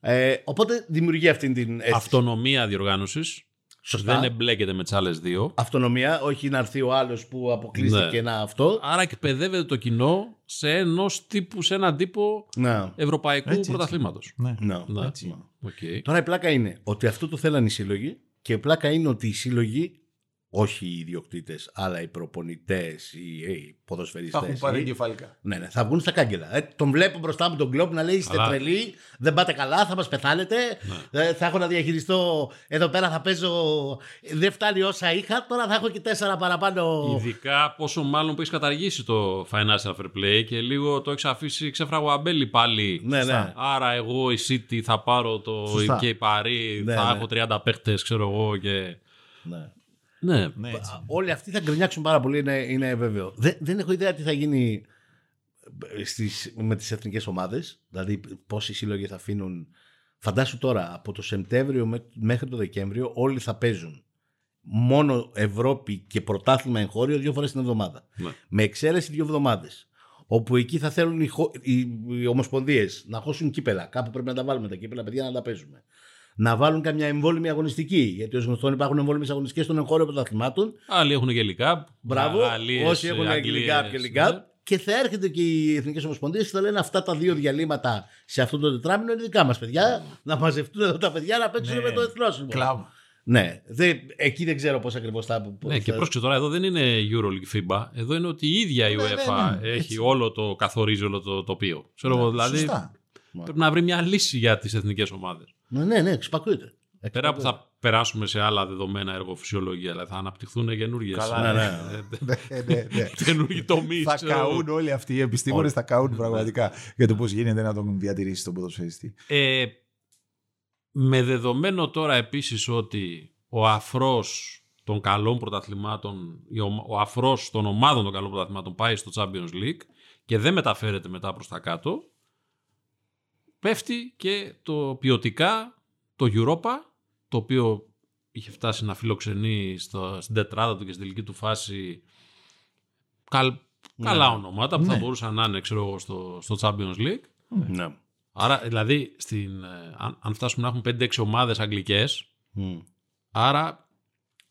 Ε, οπότε δημιουργεί αυτή την αίσθηση.
Αυτονομία διοργάνωσης.
Σωστά.
Δεν εμπλέκεται με τις άλλες δύο.
Αυτονομία, όχι να έρθει ο άλλος που αποκλείστηκε
Ναι.
ένα αυτό.
Άρα εκπαιδεύεται το κοινό σε, ενός τύπου, σε έναν τύπο
Να.
ευρωπαϊκού
Έτσι, έτσι.
πρωταθλήματος.
Ναι.
Να.
Ναι.
Έτσι.
Okay.
Τώρα η πλάκα είναι ότι αυτό το θέλαν οι σύλλογοι και η πλάκα είναι ότι οι σύλλογοι όχι οι ιδιοκτήτες, αλλά οι προπονητές, οι, οι
Θα
ποδοσφαιριστές.
έχουν πάρει
οι-
εγκεφαλικά.
Ναι, ναι, θα βγουν στα κάγκελα. Ε, τον βλέπω μπροστά μου τον κλοπ να λέει: Είστε
Αλλά-
τρελοί, δεν πάτε καλά, θα μας πεθάνετε. Ε, θα έχω να διαχειριστώ. Εδώ πέρα θα παίζω. Δεν φτάνει όσα είχα, τώρα θα έχω και τέσσερα παραπάνω.
Ειδικά πόσο μάλλον που έχεις καταργήσει το financial fair play και λίγο το έχεις αφήσει ξέφραγο αμπέλι πάλι.
Ναι, ναι.
Άρα εγώ η City θα πάρω το
Σωστά.
και η Παρή,
Ναι,
θα
ναι.
έχω 30 παίχτε, ξέρω εγώ. Και...
Ναι.
Ναι.
Ναι, έτσι.
Α, Όλοι αυτοί θα γκρινιάξουν πάρα πολύ, είναι, είναι βέβαιο. Δεν, δεν έχω ιδέα τι θα γίνει στις, με τις εθνικές ομάδες. Δηλαδή πόσοι σύλλογοι θα αφήνουν. Φαντάσου τώρα από το Σεπτέμβριο μέ- μέχρι το Δεκέμβριο όλοι θα παίζουν μόνο Ευρώπη και πρωτάθλημα εγχώριο δύο φορές την εβδομάδα.
Ναι.
Με εξαίρεση δύο εβδομάδες. Όπου εκεί θα θέλουν οι, χω- οι, οι ομοσπονδίες να χώσουν κύπελα. Κάπου πρέπει να τα βάλουμε τα κύπελα, παιδιά, να τα παίζουμε. Να βάλουν καμιά εμβόλυμη αγωνιστική. Γιατί ως γνωστόν υπάρχουν εμβόλυμες αγωνιστικές των εγχώριων πρωταθλημάτων.
Άλλοι έχουν γελικά.
Μπράβο.
Γαλλίες,
όσοι έχουν
Αγγλίες,
αγγλικά και ελληνικά.
ναι.
Και θα έρχεται και οι Εθνικές Ομοσπονδίες και θα λένε αυτά τα δύο διαλύματα σε αυτό το τετράμινο είναι δικά μας παιδιά. Να μαζευτούν εδώ τα παιδιά να παίξουν
Ναι.
με το εθνόσημο.
Κλάμα.
Ναι, δεν, εκεί δεν ξέρω πώς ακριβώς θα. πώς
Ναι, και
θα-
πρόσεξε τώρα, εδώ δεν είναι Euroleague FIBA. Εδώ είναι ότι η ίδια η
Ναι, ναι,
UEFA
ναι,
έχει
έτσι.
όλο το καθορίζει όλο το τοπίο. Ξέρω εγώ, δηλαδή
Σωστά.
πρέπει να βρει μια λύση για τις εθνικές ομάδες.
Ναι, ναι, ναι, εξυπακούεται.
Πέρα που θα περάσουμε σε άλλα δεδομένα εργοφυσιολογία, δηλαδή θα αναπτυχθούν καινούργιες.
Καλά,
ναι,
ναι, ναι, ναι.
Καινούργιοι τομείς.
Θα καούν όλοι αυτοί οι επιστήμονες,
Όλοι.
θα καούν πραγματικά για το πώς γίνεται να τον διατηρήσει τον ποδοσφαιριστή.
Ε, με δεδομένο τώρα επίσης ότι ο αφρός των καλών πρωταθλημάτων, η ομα- ο αφρός των ομάδων των καλών πρωταθλημάτων πάει στο Champions League και δεν μεταφέρεται μετά προς τα κάτω, πέφτει και το ποιοτικά το Europa, το οποίο είχε φτάσει να φιλοξενεί στο, στην τετράδα του και στην τελική του φάση καλ- καλά ονόματα που θα
Ναι.
μπορούσαν να είναι ξέρω εγώ, στο, στο Champions League.
Ναι.
Άρα, δηλαδή, στην, ε, αν, αν φτάσουμε να έχουμε 5-6 ομάδες αγγλικές,
Μμ.
άρα.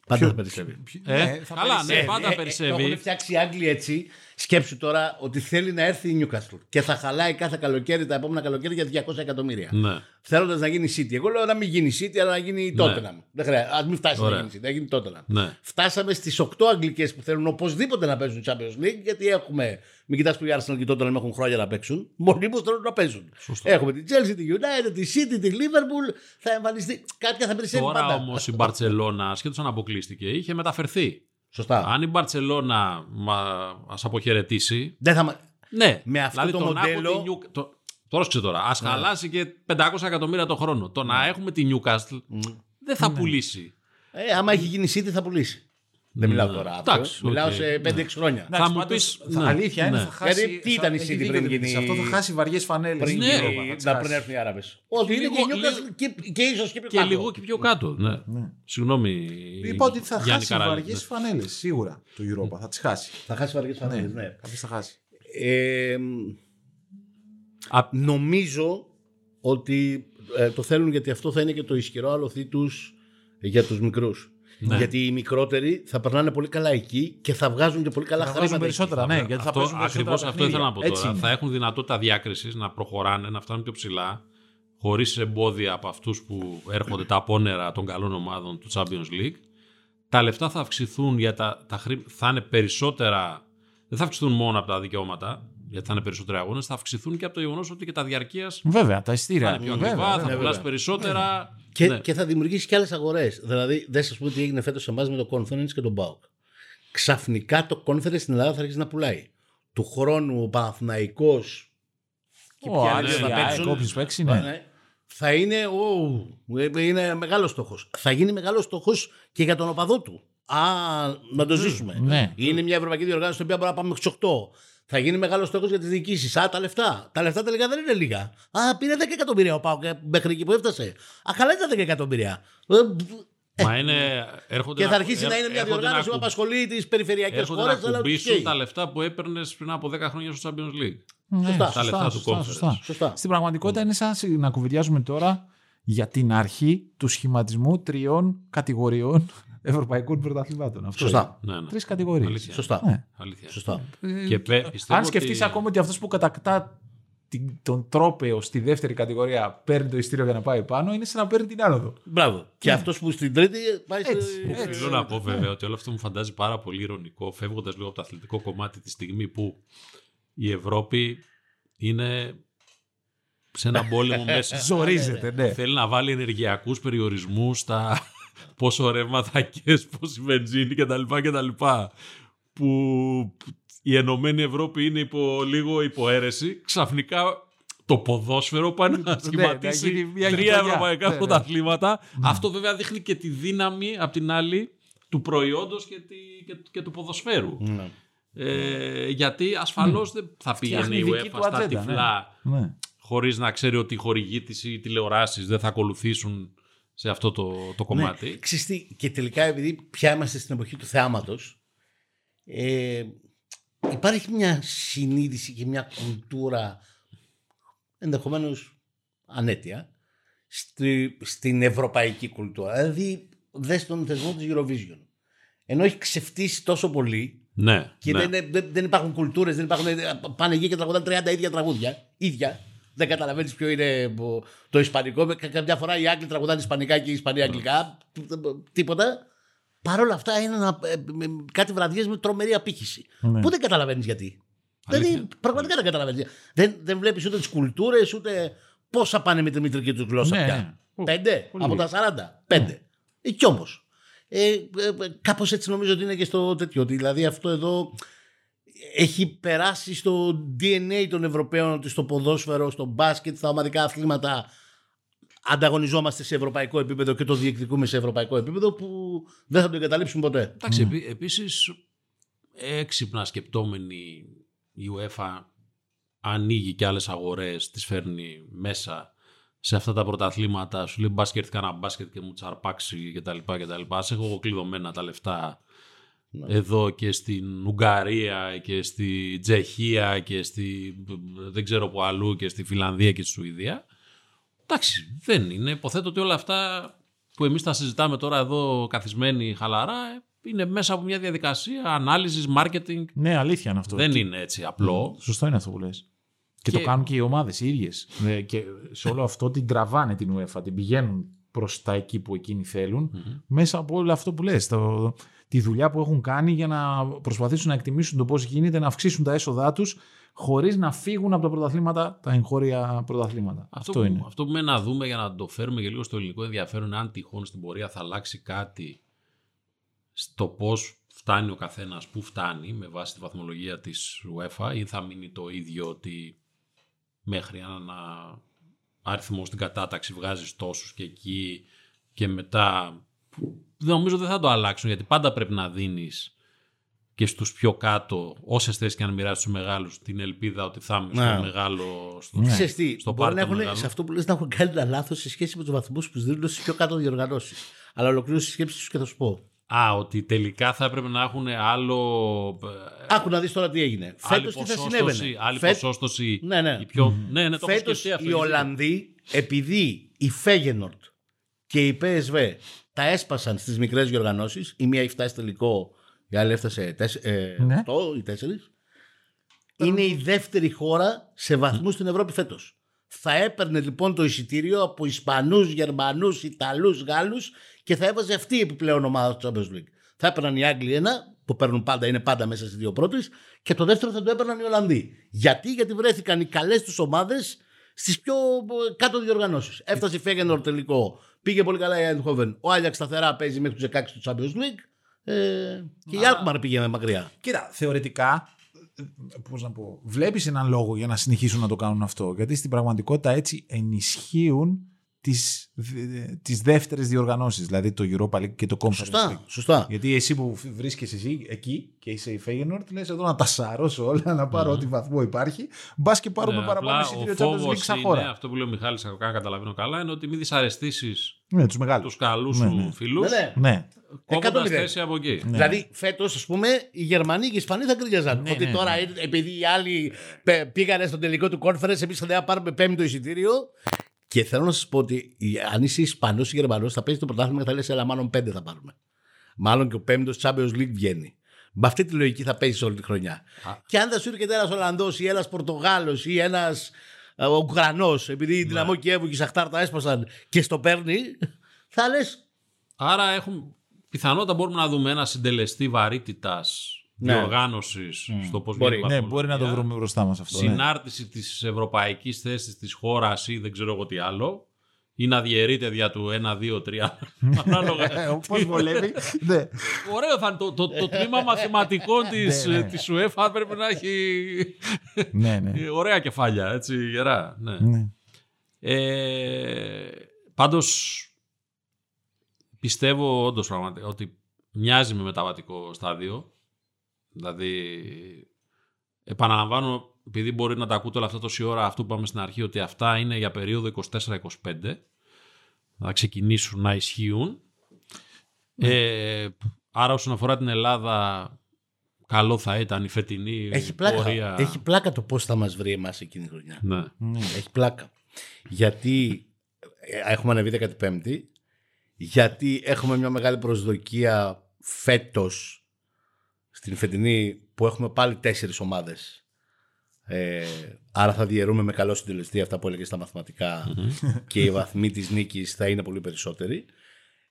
Πάντα θα περισσεύει.
Ε,
Ναι, θα
καλά, ναι,
περισσεύει.
πάντα
Ε, ε,
περισσεύει.
Το έχουν φτιάξει οι Άγγλοι έτσι. Σκέψου τώρα ότι θέλει να έρθει η Newcastle και θα χαλάει κάθε καλοκαίρι τα επόμενα καλοκαίρια 200 εκατομμύρια.
Ναι.
Θέλοντας να γίνει City. Εγώ λέω να μην γίνει City, αλλά να γίνει η
Ναι.
Tottenham. Δεν χρειάζεται. Α μην φτάσει
Ωραία.
να γίνει City, να γίνει Tottenham.
ναι.
Φτάσαμε στις 8 Αγγλικές που θέλουν οπωσδήποτε να παίζουν Champions League, γιατί έχουμε. Μην κοιτάς που οι Arsenal και η Tottenham έχουν χρόνια να παίξουν. Μονίμω θέλουν να παίζουν.
Σωστό.
Έχουμε τη Chelsea, τη United, τη City, τη Liverpool. Θα εμφανιστεί. Κάποια θα περισσεύει
Τώρα
πάντα.
όμως η Μπαρσελόνα, ασχέτω αν αποκλείστηκε, είχε μεταφερθεί.
Σωστά.
Αν η Μπαρσελόνα μα αποχαιρετήσει.
Δεν θα... μα-
Ναι,
Με αυτό
δηλαδή
το
να έχουμε
μοντέλο-
τη New- το- Πρόσεξε τώρα, ας
Ναι.
χαλάσει και 500 εκατομμύρια το χρόνο. Το να έχουμε τη Newcastle δεν θα πουλήσει.
Ε, άμα έχει γίνει City θα πουλήσει. Δεν μιλάω τώρα. αύριο.
Εντάξει,
Μιλάω
οκ.
σε 5-6 χρόνια.
Θα
Εντάξει,
μου
πάντως,
πεις,
θα-
ναι,
αλήθεια είναι
ναι.
θα χάσει.
Γιατί τι ήταν η
έχει
City
δίκιο
πριν
ο Δημήτρης,
γίνει-
Αυτό θα χάσει βαριές φανέλες.
Πριν
Ναι.
γίνει- να πριν έρθουν οι Άραβες. Ότι είναι και η
λίγο-
Newcastle και, και ίσως και πιο
Και
κάτω.
λίγο και πιο κάτω. Ναι. Συγγνώμη.
Είπα ότι θα
Γιάννη
χάσει
Καράλη,
βαριές
ναι.
φανέλες. Σίγουρα το Europa θα τις χάσει.
Θα χάσει βαριές φανέλες. Ναι.
Κάποιο θα χάσει.
Ε,
Α,
νομίζω ότι ε, το θέλουν γιατί αυτό θα είναι και το ισχυρό άλοθη τους για τους μικρούς.
Ναι.
Γιατί οι μικρότεροι θα περνάνε πολύ καλά εκεί και θα βγάζουν και πολύ καλά
Θα
χρήματα.
βγάζουν περισσότερα, ναι, γιατί θα
αυτό,
παίζουν περισσότερα
ακριβώς αυτό ήθελα να πω
παιχνίδια.
τώρα.
Έτσι
Θα
είναι.
έχουν δυνατότητα διάκρισης να προχωράνε, να φτάνουν πιο ψηλά, χωρίς εμπόδια από αυτούς που έρχονται τα απόνερα των καλών ομάδων του Champions League. Τα λεφτά θα αυξηθούν για τα, τα χρή- θα είναι περισσότερα. Δεν θα αυξηθούν μόνο από τα δικαιώματα, γιατί θα είναι περισσότεροι αγώνες, θα αυξηθούν και από το γεγονός ότι και τα διαρκείας
Βέβαια, τα
θα
ειστήρια.
είναι πιο
Βέβαια,
ακριβά, θα
βέβαια.
πουλά
βέβαια.
περισσότερα.
Και,
Ναι.
και θα δημιουργήσεις και άλλες αγορές. Δηλαδή, δεν σα πούμε τι έγινε φέτος σε εμάς με το Conference και τον Μπάουκ. Ξαφνικά το Conference στην Ελλάδα θα αρχίσει να πουλάει. Του χρόνου ο Παναθηναϊκός και
Ο
ποιοι άλλοι
Άρης,
θα
η ΑΕΚ,
παίξουν.
όποιος παίξει, ναι.
Ναι. Θα είναι, ο, είναι μεγάλος στόχος. Θα γίνει μεγάλος στόχος και για τον οπαδό του. Α, να το ζήσουμε.
Ναι.
Είναι μια ευρωπαϊκή διοργάνωση στην οποία μπορούμε να πάμε μέχρι 8. Θα γίνει μεγάλος στόχος για τις διοικήσεις. Α, τα λεφτά. Τα λεφτά τελικά δεν είναι λίγα. Α, πήρε 10 εκατομμύρια ο Πάουκ ε, μέχρι εκεί που έφτασε. Α, καλά ήταν 10 εκατομμύρια. Ε,
Μα είναι, έρχονται
και θα αρχίσει
έρ-
να είναι μια
έρχονται
διοργάνωση που
ακου-
απασχολεί τις περιφερειακές
Έρχονται
χώρες.
να κουμπίσουν τα λεφτά που έπαιρνες πριν από 10 χρόνια στο Champions League.
Ναι,
Σωστά.
Τα λεφτά του conference.
Σωστά.
Στην πραγματικότητα είναι σαν να κουβεντιάζουμε τώρα για την αρχή του σχηματισμού τριών κατηγοριών ευρωπαϊκών πρωταθλημάτων. Αυτό
Σωστά.
Ναι, ναι.
Τρεις κατηγορίες.
Αλήθεια.
Σωστά.
Ναι.
Αλήθεια.
Σωστά.
Και πε- πιστεύω
Αν σκεφτείς
ότι-
ακόμα ότι αυτός που κατακτά την- τον τρόπεο στη δεύτερη κατηγορία παίρνει το ειστήριο για να πάει πάνω, είναι σαν να παίρνει την άνοδο.
Μπράβο. Και αυτός που στην τρίτη πάει σε-
Έτσι,
σε-
έτσι.
Θέλω να πω βέβαια ότι όλο αυτό μου φαντάζει πάρα πολύ ηρωνικό, φεύγοντας λίγο από το αθλητικό κομμάτι τη στιγμή που η Ευρώπη είναι σε ένα πόλεμο μέσα.
Ζορίζεται, ναι.
Θέλει να βάλει ενεργειακούς περιορισμούς στα πόσο ρεύμα θα καίς, πόση βενζίνη κτλ. κτλ. Που η Ενωμένη Ευρώπη είναι υπό, λίγο υποαίρεση. Ξαφνικά το ποδόσφαιρο πάει να
Ναι, να
σχηματίσει
γίνει μια
τρία
γειτονιά.
ευρωπαϊκά
Ναι, ναι.
πρωταθλήματα. Αυτό βέβαια δείχνει και τη δύναμη απ' την άλλη του προϊόντος και, τη, και, και του ποδοσφαίρου.
Ναι.
Ε, γιατί ασφαλώς δεν θα πήγαινε
Φτιάχνει
η
δική
UEFA
του
στα
ατζέντα,
τυφλά
Ναι.
χωρίς να ξέρει ότι οι χορηγοί της ή οι τηλεοράσεις δεν θα ακολουθήσουν σε αυτό το, το κομμάτι.
Ναι. Ξέρεις τι, και τελικά επειδή πια είμαστε στην εποχή του θεάματος ε, υπάρχει μια συνείδηση και μια κουλτούρα ενδεχομένως ανέτεια στη, στην ευρωπαϊκή κουλτούρα. Δηλαδή δες τον θεσμό της Eurovision. Ενώ έχει ξεφτύσει τόσο πολύ
Ναι,
και
ναι.
δεν, δεν, δεν υπάρχουν κουλτούρες, δεν υπάρχουν. Πάνε εκεί και τραγουδάνε 30 ίδια τραγούδια. ίδια. Δεν καταλαβαίνεις ποιο είναι το- το Ισπανικό. Κα- Καμιά φορά οι Άγγλοι τραγουδάνε Ισπανικά και οι Ισπανοί Αγγλικά. Τίποτα. Παρ' όλα αυτά είναι ένα, ε, με- κάτι βραδιές με τρομερή απήχηση.
Ναι.
Που δεν καταλαβαίνεις γιατί.
Αλήθεια.
Δηλαδή, πραγματικά δεν καταλαβαίνεις. Δεν, δεν βλέπεις ούτε τις κουλτούρες, ούτε πόσα πάνε με τη μητρική τους γλώσσα
Ναι,
πια.
ναι.
Πέντε
Πολύ
από
λίγα.
τα 40. Πέντε. Ε, κι όμως. Ε, ε, Κάπως έτσι νομίζω ότι είναι και στο τέτοιο. Ότι δηλαδή αυτό εδώ έχει περάσει στο DNA των Ευρωπαίων ότι στο ποδόσφαιρο, στο μπάσκετ, στα ομαδικά αθλήματα ανταγωνιζόμαστε σε ευρωπαϊκό επίπεδο και το διεκδικούμε σε ευρωπαϊκό επίπεδο που δεν θα το εγκαταλείψουν ποτέ.
Εντάξει, επί, επίσης έξυπνα σκεπτόμενη η UEFA ανοίγει και άλλες αγορές, τις φέρνει μέσα σε αυτά τα πρωταθλήματα. Σου λέει μπάσκετ, κάνα μπάσκετ και μου τσαρπάξει κτλ. κτλ. Ας έχω εγώ κλειδωμένα τα λεφτά
Ναι.
εδώ και στην Ουγγαρία και στη Τσεχία και στη δεν ξέρω που αλλού και στη Φιλανδία και στη Σουηδία. Εντάξει, δεν είναι. Υποθέτω ότι όλα αυτά που εμείς τα συζητάμε τώρα εδώ καθισμένοι χαλαρά ε, είναι μέσα από μια διαδικασία ανάλυσης, marketing.
Ναι, αλήθεια είναι αυτό.
Δεν
Και-
είναι έτσι απλό.
Σωστό είναι αυτό που λες. Και,
Και-
το κάνουν και οι ομάδες οι ίδιες. Και σε όλο αυτό την τραβάνε την UEFA, την πηγαίνουν προς τα εκεί που εκείνοι θέλουν, μέσα από όλο αυτό που λες. Το, τη δουλειά που έχουν κάνει για να προσπαθήσουν να εκτιμήσουν το πώς γίνεται, να αυξήσουν τα έσοδά τους, χωρίς να φύγουν από τα πρωταθλήματα, τα εγχώρια πρωταθλήματα. Αυτό,
που,
είναι.
Αυτό που μένει να δούμε για να το φέρουμε και λίγο στο ελληνικό ενδιαφέρον, αν τυχόν στην πορεία θα αλλάξει κάτι στο πώς φτάνει ο καθένας, πού φτάνει με βάση τη βαθμολογία της UEFA ή θα μείνει το ίδιο ότι μέχρι ένα αριθμό στην κατάταξη βγάζεις τόσους και εκεί και μετά δεν νομίζω δεν θα το αλλάξουν γιατί πάντα πρέπει να δίνεις και στους πιο κάτω όσες θέσεις και αν μοιράσεις στους μεγάλους την ελπίδα ότι θα είμαι
Ναι.
στο μεγάλο στο,
Ναι.
Ξέρεις τι,
στο
μπορεί να
πάρτι των
έχουν,
μεγάλων.
σε αυτό που λες να έχουν κάνει ένα λάθος σε σχέση με τους βαθμούς που δίνουν στις πιο κάτω διοργανώσεις. Αλλά ολοκλήρωσε τη σκέψη σου και θα σου πω.
Α, ότι τελικά θα έπρεπε να έχουν άλλο. ε,
Άκου να δεις τώρα τι έγινε.
άλλη
Φέτος τι θα
ποσόστοση,
συνέβαινε;
άλλη
Φε-
ποσόστοση.
Ναι, ναι.
η πιο... ναι, ναι, το έχω
Φέτος
σκεφτεί αυτό,
οι
γιατί-
Ολλανδοί, επειδή η Φέγενορτ και η PSV τα έσπασαν στις μικρές διοργανώσεις, η μία έχει φτάσει τελικό, η άλλη έφτασε τέσ- ε,
Ναι.
8 ή 4. Είναι η δεύτερη χώρα σε βαθμούς στην Ευρώπη φέτος. Θα έπαιρνε λοιπόν το εισιτήριο από Ισπανούς, Γερμανούς, Ιταλούς, Γάλλους και θα έβαζε αυτή η επιπλέον ομάδα του Champions League. Θα έπαιρναν οι Άγγλοι ένα, που παίρνουν πάντα, είναι πάντα μέσα στις δύο πρώτες, και το δεύτερο θα το έπαιρναν οι Ολλανδοί. Γιατί, γιατί βρέθηκαν οι καλές τους ομάδες στις πιο ε, κάτω διοργανώσεις. Έφτασε η Φέγενορ τελικό. Πήγε πολύ καλά η Eindhoven. Ο Άγιαξ σταθερά παίζει μέχρι τους 16 του Champions League. Ε, και η Alkmaar πήγε μακριά.
Κοίτα, θεωρητικά, πώς να πω, βλέπεις έναν λόγο για να συνεχίσουν να το κάνουν αυτό. Γιατί στην πραγματικότητα έτσι ενισχύουν τις, τις δεύτερες διοργανώσεις, δηλαδή το Europa League και το Conference League.
Σωστά. σωστά.
Γιατί εσύ που βρίσκεσαι εσύ εκεί και είσαι η Feyenoord, λες εδώ να τα σαρώσω όλα, να πάρω ό,τι βαθμό υπάρχει. Μπας και πάρουμε
Ναι,
παραπάνω
απλά
εισιτήριο
ο
Champions League
φόβος
σαν
είναι,
χώρα.
αυτό που λέει ο Μιχάλης, αν καταλαβαίνω καλά, είναι ότι μην δυσαρεστήσεις
Ναι, τους μεγάλους.
τους καλούς
Ναι,
σου
ναι.
φίλους,
Ναι, ναι.
Ναι.
κόβοντας
100%.
θέση από εκεί.
Ναι.
Δηλαδή, φέτος, ας πούμε, οι Γερμανοί και οι Ισπανοί θα γκρίζαζαν.
Ναι,
ότι
ναι,
τώρα,
ναι.
ε, επειδή οι άλλοι πε- πήγανε στο τελικό του conference, εμείς θα πάρουμε πέμπτο εισιτήριο. Και θέλω να σας πω ότι η- αν είσαι Ισπανός ή Γερμανός, θα παίζεις το πρωτάθλημα και θα λες: Ελά, μάλλον πέντε θα πάρουμε. Μάλλον και ο πέμπτος Champions League βγαίνει. Με αυτή τη λογική θα παίζεις όλη τη χρονιά. Και αν δεν σου έρχεται ένας Ολλανδός ή ένας Πορτογάλος ή ένας ο Ουκρανός, επειδή η Δυναμό Κιέβου και η Σαχτάρ τα έσπασαν και στο παίρνει, θα λες.
Άρα έχουμε, πιθανότατα μπορούμε να δούμε ένα συντελεστή βαρύτητας
Ναι.
διοργάνωσης στο πώς
Μπορεί.
βγαίνει η
Ναι, μπορεί να το
βαθμολογία.
βρούμε μπροστά μας αυτό. ναι.
Συνάρτηση της ευρωπαϊκής θέσης της χώρας ή δεν ξέρω εγώ τι άλλο. Ή να διαιρείται δια του 1, 2, 3. Ανάλογα.
Πώ βολεύει. ναι.
Ωραίο θα είναι το, το, το τμήμα μαθηματικών της,
Ναι, ναι.
της UEFA πρέπει να έχει
ναι, ναι.
ωραία κεφάλια, έτσι, γερά. Ναι.
ναι.
Ε, πάντως πιστεύω όντως πραγματικά ότι μοιάζει με μεταβατικό στάδιο. Δηλαδή, επαναλαμβάνω, επειδή μπορεί να τα ακούτε όλα αυτά τόση ώρα, αυτό που είπαμε στην αρχή, ότι αυτά είναι για περίοδο 24-25. Θα ξεκινήσουν να ισχύουν. Ε, άρα όσον αφορά την Ελλάδα, καλό θα ήταν η φετινή
Έχει πλάκα,
πορεία.
έχει πλάκα το πώς θα μας βρει εμάς εκείνη η χρονιά.
Ναι.
Έχει πλάκα. Γιατί ε, έχουμε ανεβεί 15η, γιατί έχουμε μια μεγάλη προσδοκία φέτος στην φετινή που έχουμε πάλι τέσσερις ομάδες. Ε, άρα θα διαιρούμε με καλό συντελεστή αυτά που έλεγε στα μαθηματικά και οι βαθμοί της νίκης θα είναι πολύ περισσότεροι.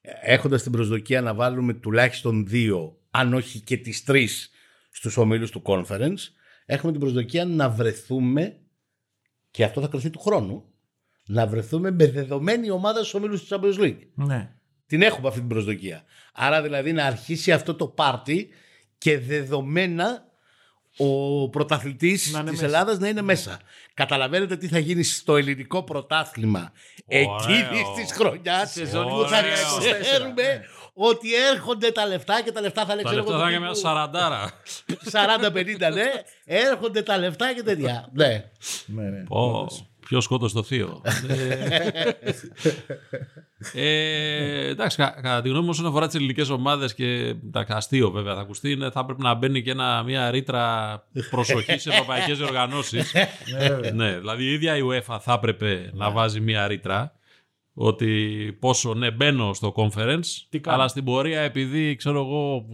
Ε, Έχοντας την προσδοκία να βάλουμε τουλάχιστον δύο, αν όχι και τις τρεις στους ομίλους του conference, έχουμε την προσδοκία να βρεθούμε και αυτό θα κρυθεί του χρόνου, να βρεθούμε με δεδομένη ομάδα στους ομίλους του Champions League.
ναι.
Την έχουμε αυτή την προσδοκία. Άρα δηλαδή να αρχίσει αυτό το πάρτι και δεδομένα ο πρωταθλητής
Να είναι
της
μέσα.
Ελλάδας να είναι μέσα. Καταλαβαίνετε τι θα γίνει στο ελληνικό πρωτάθλημα εκείνη της χρονιάς
Σεζόν
που θα
ωραίο.
ξέρουμε ότι έρχονται τα λεφτά και τα λεφτά θα είναι
Τα
ξέρω
λεφτά
εγώ,
θα
του
είναι μια
τύπου
σαραντάρα.
40-50 ναι, έρχονται τα λεφτά και τέτοια. Ναι.
ναι, ναι.
Ω, Ποιο σκότωσε το θείο. ε, εντάξει, κα- κατά τη γνώμη μου, όσον αφορά τις ελληνικές ομάδες και τα αστείο βέβαια θα ακουστεί, είναι, θα πρέπει να μπαίνει και ένα, μια ρήτρα προσοχής σε ευρωπαϊκές διοργανώσεις. ναι, δηλαδή η ίδια η UEFA θα έπρεπε να βάζει μια ρήτρα ότι πόσο ναι, μπαίνω στο conference,
Τι κάνω;
αλλά στην πορεία επειδή ξέρω εγώ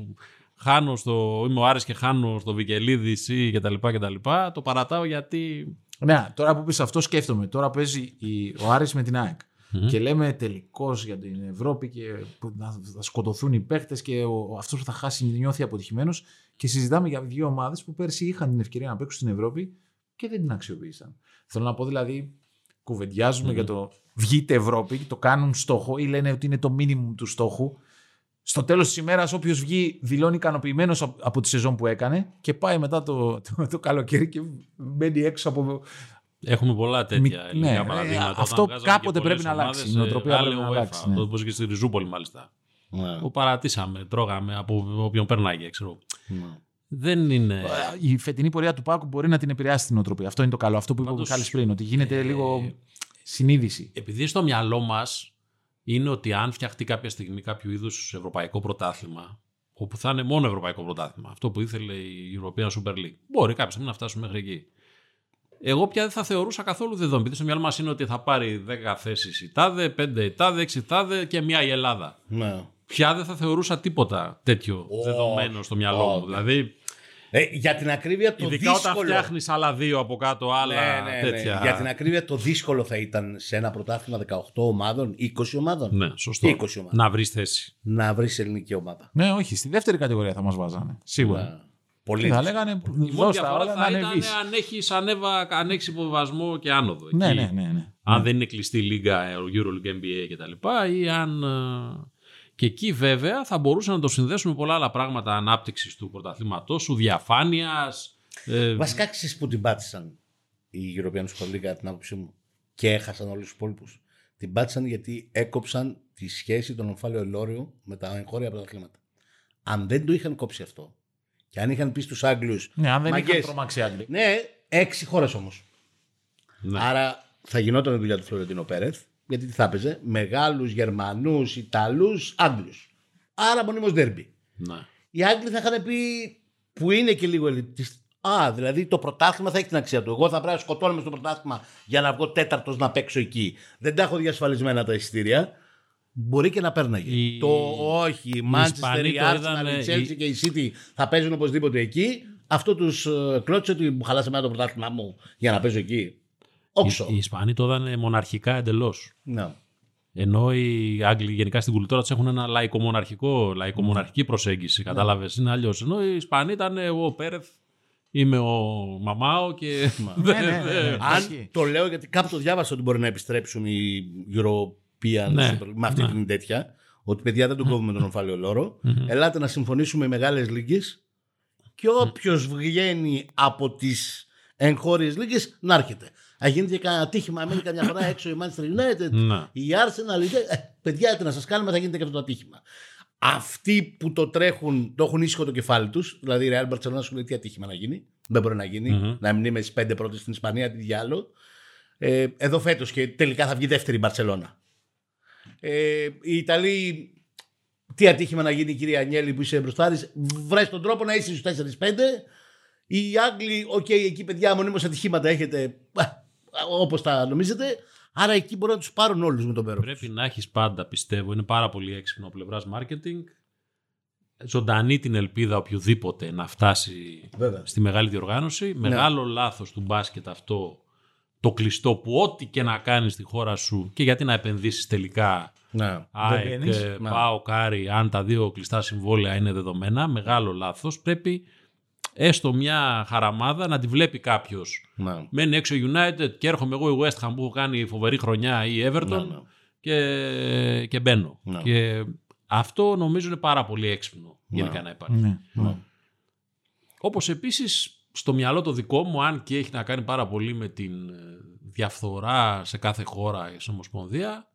χάνω στο, είμαι ο Άρης και χάνω στο Βικελίδης ή και τα λοιπά και τα λοιπά, το παρατάω γιατί
Ναι, τώρα που πεις αυτό σκέφτομαι. Τώρα παίζει η- ο Άρης με την ΑΕΚ. Και λέμε τελικώς για την Ευρώπη και που να θα σκοτωθούν οι παίχτε και ο, αυτός που θα χάσει νιώθει αποτυχημένος. Και συζητάμε για δύο ομάδες που πέρσι είχαν την ευκαιρία να παίξουν στην Ευρώπη και δεν την αξιοποίησαν. Θέλω να πω δηλαδή, κουβεντιάζουμε για το βγείτε Ευρώπη, το κάνουν στόχο ή λένε ότι είναι το μίνιμουμ του στόχου. Στο τέλος της ημέρας, όποιος βγει δηλώνει ικανοποιημένος από τη σεζόν που έκανε και πάει μετά το, το, το καλοκαίρι και μπαίνει έξω από
Έχουμε πολλά τέτοια
Μη-
ελληνικά
ναι,
παραδείγματα.
ε,
Όταν
αυτό
βγάζαμε
κάποτε
και
πρέπει
πολλές
να αλλάξει.
ομάδες,
Η νοοτροπία
ε,
πρέπει
άλλη
να
UEFA,
αλλάξει, ναι.
Όπως και στη Ριζούπολη μάλιστα.
Ναι.
Που παρατήσαμε, τρώγαμε από όποιον περνάγε, ξέρω.
Ναι.
Δεν είναι.
η φετινή πορεία του Πάκου μπορεί να την επηρεάσει την οτροπία. Αυτό είναι το καλό. Αυτό που είπε ο
Πάντως,
Μιχάλης πριν, ότι γίνεται
ε,
λίγο συνείδηση.
Επειδή στο μυαλό μας είναι ότι αν φτιαχτεί κάποια στιγμή κάποιο είδους ευρωπαϊκό πρωτάθλημα, όπου θα είναι μόνο ευρωπαϊκό πρωτάθλημα, αυτό που ήθελε η European Super League, μπορεί κάποια στιγμή να φτάσουμε μέχρι εκεί. Εγώ πια δεν θα θεωρούσα καθόλου δεδομένο. Επειδή στο μυαλό μας είναι ότι θα πάρει 10 θέσεις η τάδε, 5 η τάδε, 6 η τάδε και μια η Ελλάδα.
Ναι.
Πια δεν θα θεωρούσα τίποτα τέτοιο δεδομένο στο μυαλό μου.
όχι.
Δηλαδή,
Ε, για την ακρίβεια το
ειδικά όταν
δύσκολο...
φτιάχνεις άλλα δύο από κάτω, άλλα
Ναι, ναι, ναι.
τέτοια.
Για την ακρίβεια το δύσκολο θα ήταν σε ένα πρωτάθλημα 18 ομάδων, 20 ομάδων,
Ναι, σωστό.
20 ομάδων.
Να βρεις θέση.
να βρεις ελληνική ομάδα.
Ναι, όχι. Στη δεύτερη κατηγορία θα μας βάζανε. Σίγουρα.
Ναι. Πολύ
Και θα
δύσκολο.
λέγανε
Η μόνη
δώσ' τα
διαφορά
όλα να
θα ήταν
ανεβείς.
αν έχεις ανέβα, αν έχεις υποβασμό και άνοδο.
Ναι,
εκεί.
ναι, ναι. ναι.
Αν δεν είναι κλειστή λίγα, ε, Euroleague, NBA κτλ. Ή αν. Ε, Και εκεί βέβαια θα μπορούσαν να το συνδέσουμε πολλά άλλα πράγματα ανάπτυξης του πρωταθλήματός σου, διαφάνειας. Ε,
Βασικά ξέρεις που την πάτησαν οι European Super League κατά την άποψή μου και έχασαν όλους τους υπόλοιπους. Την πάτησαν γιατί έκοψαν τη σχέση των ομφάλιο ελόριου με τα εγχώρια πρωταθλήματα. Αν δεν το είχαν κόψει αυτό και αν είχαν πει στους Άγγλους.
Ναι, αν δεν
Μαγκές.
είχαν τρομάξει οι Άγγλοι.
Ναι, έξι χώρες όμως.
ναι.
Άρα θα γινόταν η δουλειά του Φλωρεντίνο Πέρεθ, γιατί τι θα έπαιζε, Μεγάλους Γερμανούς, Ιταλούς, Άγγλους. Άρα μονίμως ντέρμπι.
ναι.
Οι Άγγλοι θα είχαν πει που είναι και λίγο ελιτιστ- Α, δηλαδή το πρωτάθλημα θα έχει την αξία του. Εγώ θα πρέπει να σκοτώνομαι στο πρωτάθλημα για να βγω τέταρτος να παίξω εκεί. Δεν τα έχω διασφαλισμένα τα εισιτήρια. Μπορεί και να πέρναγε.
Οι-
Το όχι, η Manchester,
Ισπανοί
η
το
Arsenal,
είδανε,
η Chelsea
οι-
και η City θα παίζουν οπωσδήποτε εκεί. Αυτό τους κλώτσε ότι μου χαλάσε εμένα το πρωτάθλημα μου για να παίζω εκεί. Όξο.
Οι, οι Ισπανοί το είδαν μοναρχικά εντελώς.
Ναι.
Ενώ οι Άγγλοι γενικά στην κουλτούρα τους έχουν ένα λαϊκομοναρχικό, λαϊκομοναρχική προσέγγιση. Κατάλαβες, είναι αλλιώς. Ενώ οι Ισπανοί ήταν εγώ ο Πέρεθ, είμαι ο Μαμάο και.
Ναι, ναι, ναι, ναι.
Αν
Ισχύει.
το λέω γιατί κάπου το διάβασα ότι μπορεί να επιστρέψουν οι European
Ναι,
Super- με αυτή
ναι.
την τέτοια. Ότι παιδιά δεν τον κόβουμε τον ομφάλιο λόρο. Ελάτε να συμφωνήσουμε οι μεγάλε λίγε και όποιος βγαίνει από τις εγχώριες λίγε να έρχεται. Αν γίνεται και κανένα ατύχημα, μένει καμιά φορά έξω η Manchester United,
Ναι.
η Arsenal, η- ε, παιδιά, τι να σας κάνουμε, θα γίνεται και αυτό το ατύχημα. Αυτοί που το τρέχουν, το έχουν ήσυχο το κεφάλι τους. Δηλαδή, η Real Barcelona σου λέει τι ατύχημα να γίνει. Δεν μπορεί να γίνει.
Μμμ.
Να μην είμαι στις πέντε πρώτες στην Ισπανία, τι διάλογο. Ε, εδώ φέτος και τελικά θα βγει δεύτερη η Μπαρσελόνα. Ε, οι Ιταλοί, τι ατύχημα να γίνει, κυρία Ανιέλη, που είσαι μπροστά της, βρες τον τρόπο να είσαι στους 4-5. Οι Άγγλοι, οκ, εκεί παιδιά, μονίμως ατυχήματα έχετε όπως τα νομίζετε. Άρα εκεί μπορούν να τους πάρουν όλους με τον πέρο.
Πρέπει να έχεις πάντα, πιστεύω, είναι πάρα πολύ έξυπνο από πλευράς marketing. Ζωντανή την ελπίδα οποιοδήποτε να φτάσει
Βέβαια.
στη μεγάλη διοργάνωση. Μεγάλο λάθος του μπάσκετ αυτό το κλειστό που ό,τι και να κάνεις στη χώρα σου και γιατί να επενδύσεις τελικά
Ναι.
ΑΕΚ,
μπαίνεις.
ε,
Ναι.
ΠΑΟ, Κάρι, αν τα δύο κλειστά συμβόλαια είναι δεδομένα, μεγάλο λάθος. Πρέπει έστω μια χαραμάδα να τη βλέπει κάποιος.
Ναι.
Μένει έξω η United και έρχομαι εγώ η West Ham που έχω κάνει φοβερή χρονιά ή η Everton
Ναι, ναι.
Και, και μπαίνω.
Ναι.
Και αυτό νομίζω είναι πάρα πολύ έξυπνο γενικά να υπάρχει.
Ναι.
Ναι.
Όπως επίσης στο μυαλό το δικό μου, αν και έχει να κάνει πάρα πολύ με την ε, διαφθορά σε κάθε χώρα σε ομοσπονδία,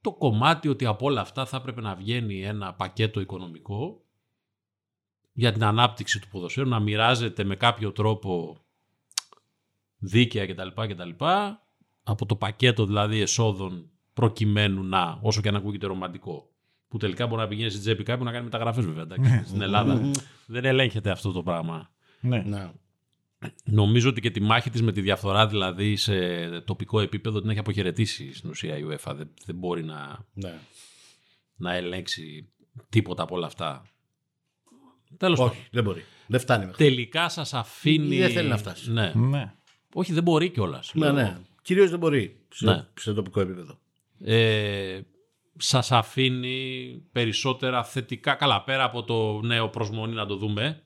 το κομμάτι ότι από όλα αυτά θα έπρεπε να βγαίνει ένα πακέτο οικονομικό για την ανάπτυξη του ποδοσφαίρου, να μοιράζεται με κάποιο τρόπο δίκαια κτλ. κτλ. Από το πακέτο δηλαδή εσόδων προκειμένου να, όσο και αν ακούγεται ρομαντικό, που τελικά μπορεί να πηγαίνει στην τσέπη κάποιου να κάνει μεταγραφές βέβαια. εντάξει. Στην Ελλάδα δεν ελέγχεται αυτό το πράγμα.
Ναι.
Ναι.
Νομίζω ότι και τη μάχη της με τη διαφθορά δηλαδή σε τοπικό επίπεδο την έχει αποχαιρετήσει στην ουσία η UEFA. Δεν, δεν μπορεί να,
Ναι.
να ελέγξει τίποτα από όλα αυτά. Τέλος πάντων.
Όχι, δεν μπορεί. Δεν φτάνει μέχρι.
Τελικά σας αφήνει...
Ή δεν θέλει να φτάσει.
Ναι.
Ναι.
Όχι, δεν μπορεί κιόλας.
Ναι, ναι. Κυρίως δεν μπορεί σε,
Ναι.
σε τοπικό επίπεδο.
Ε, σας αφήνει περισσότερα θετικά. Καλά, πέρα από το νέο προσμονή να το δούμε.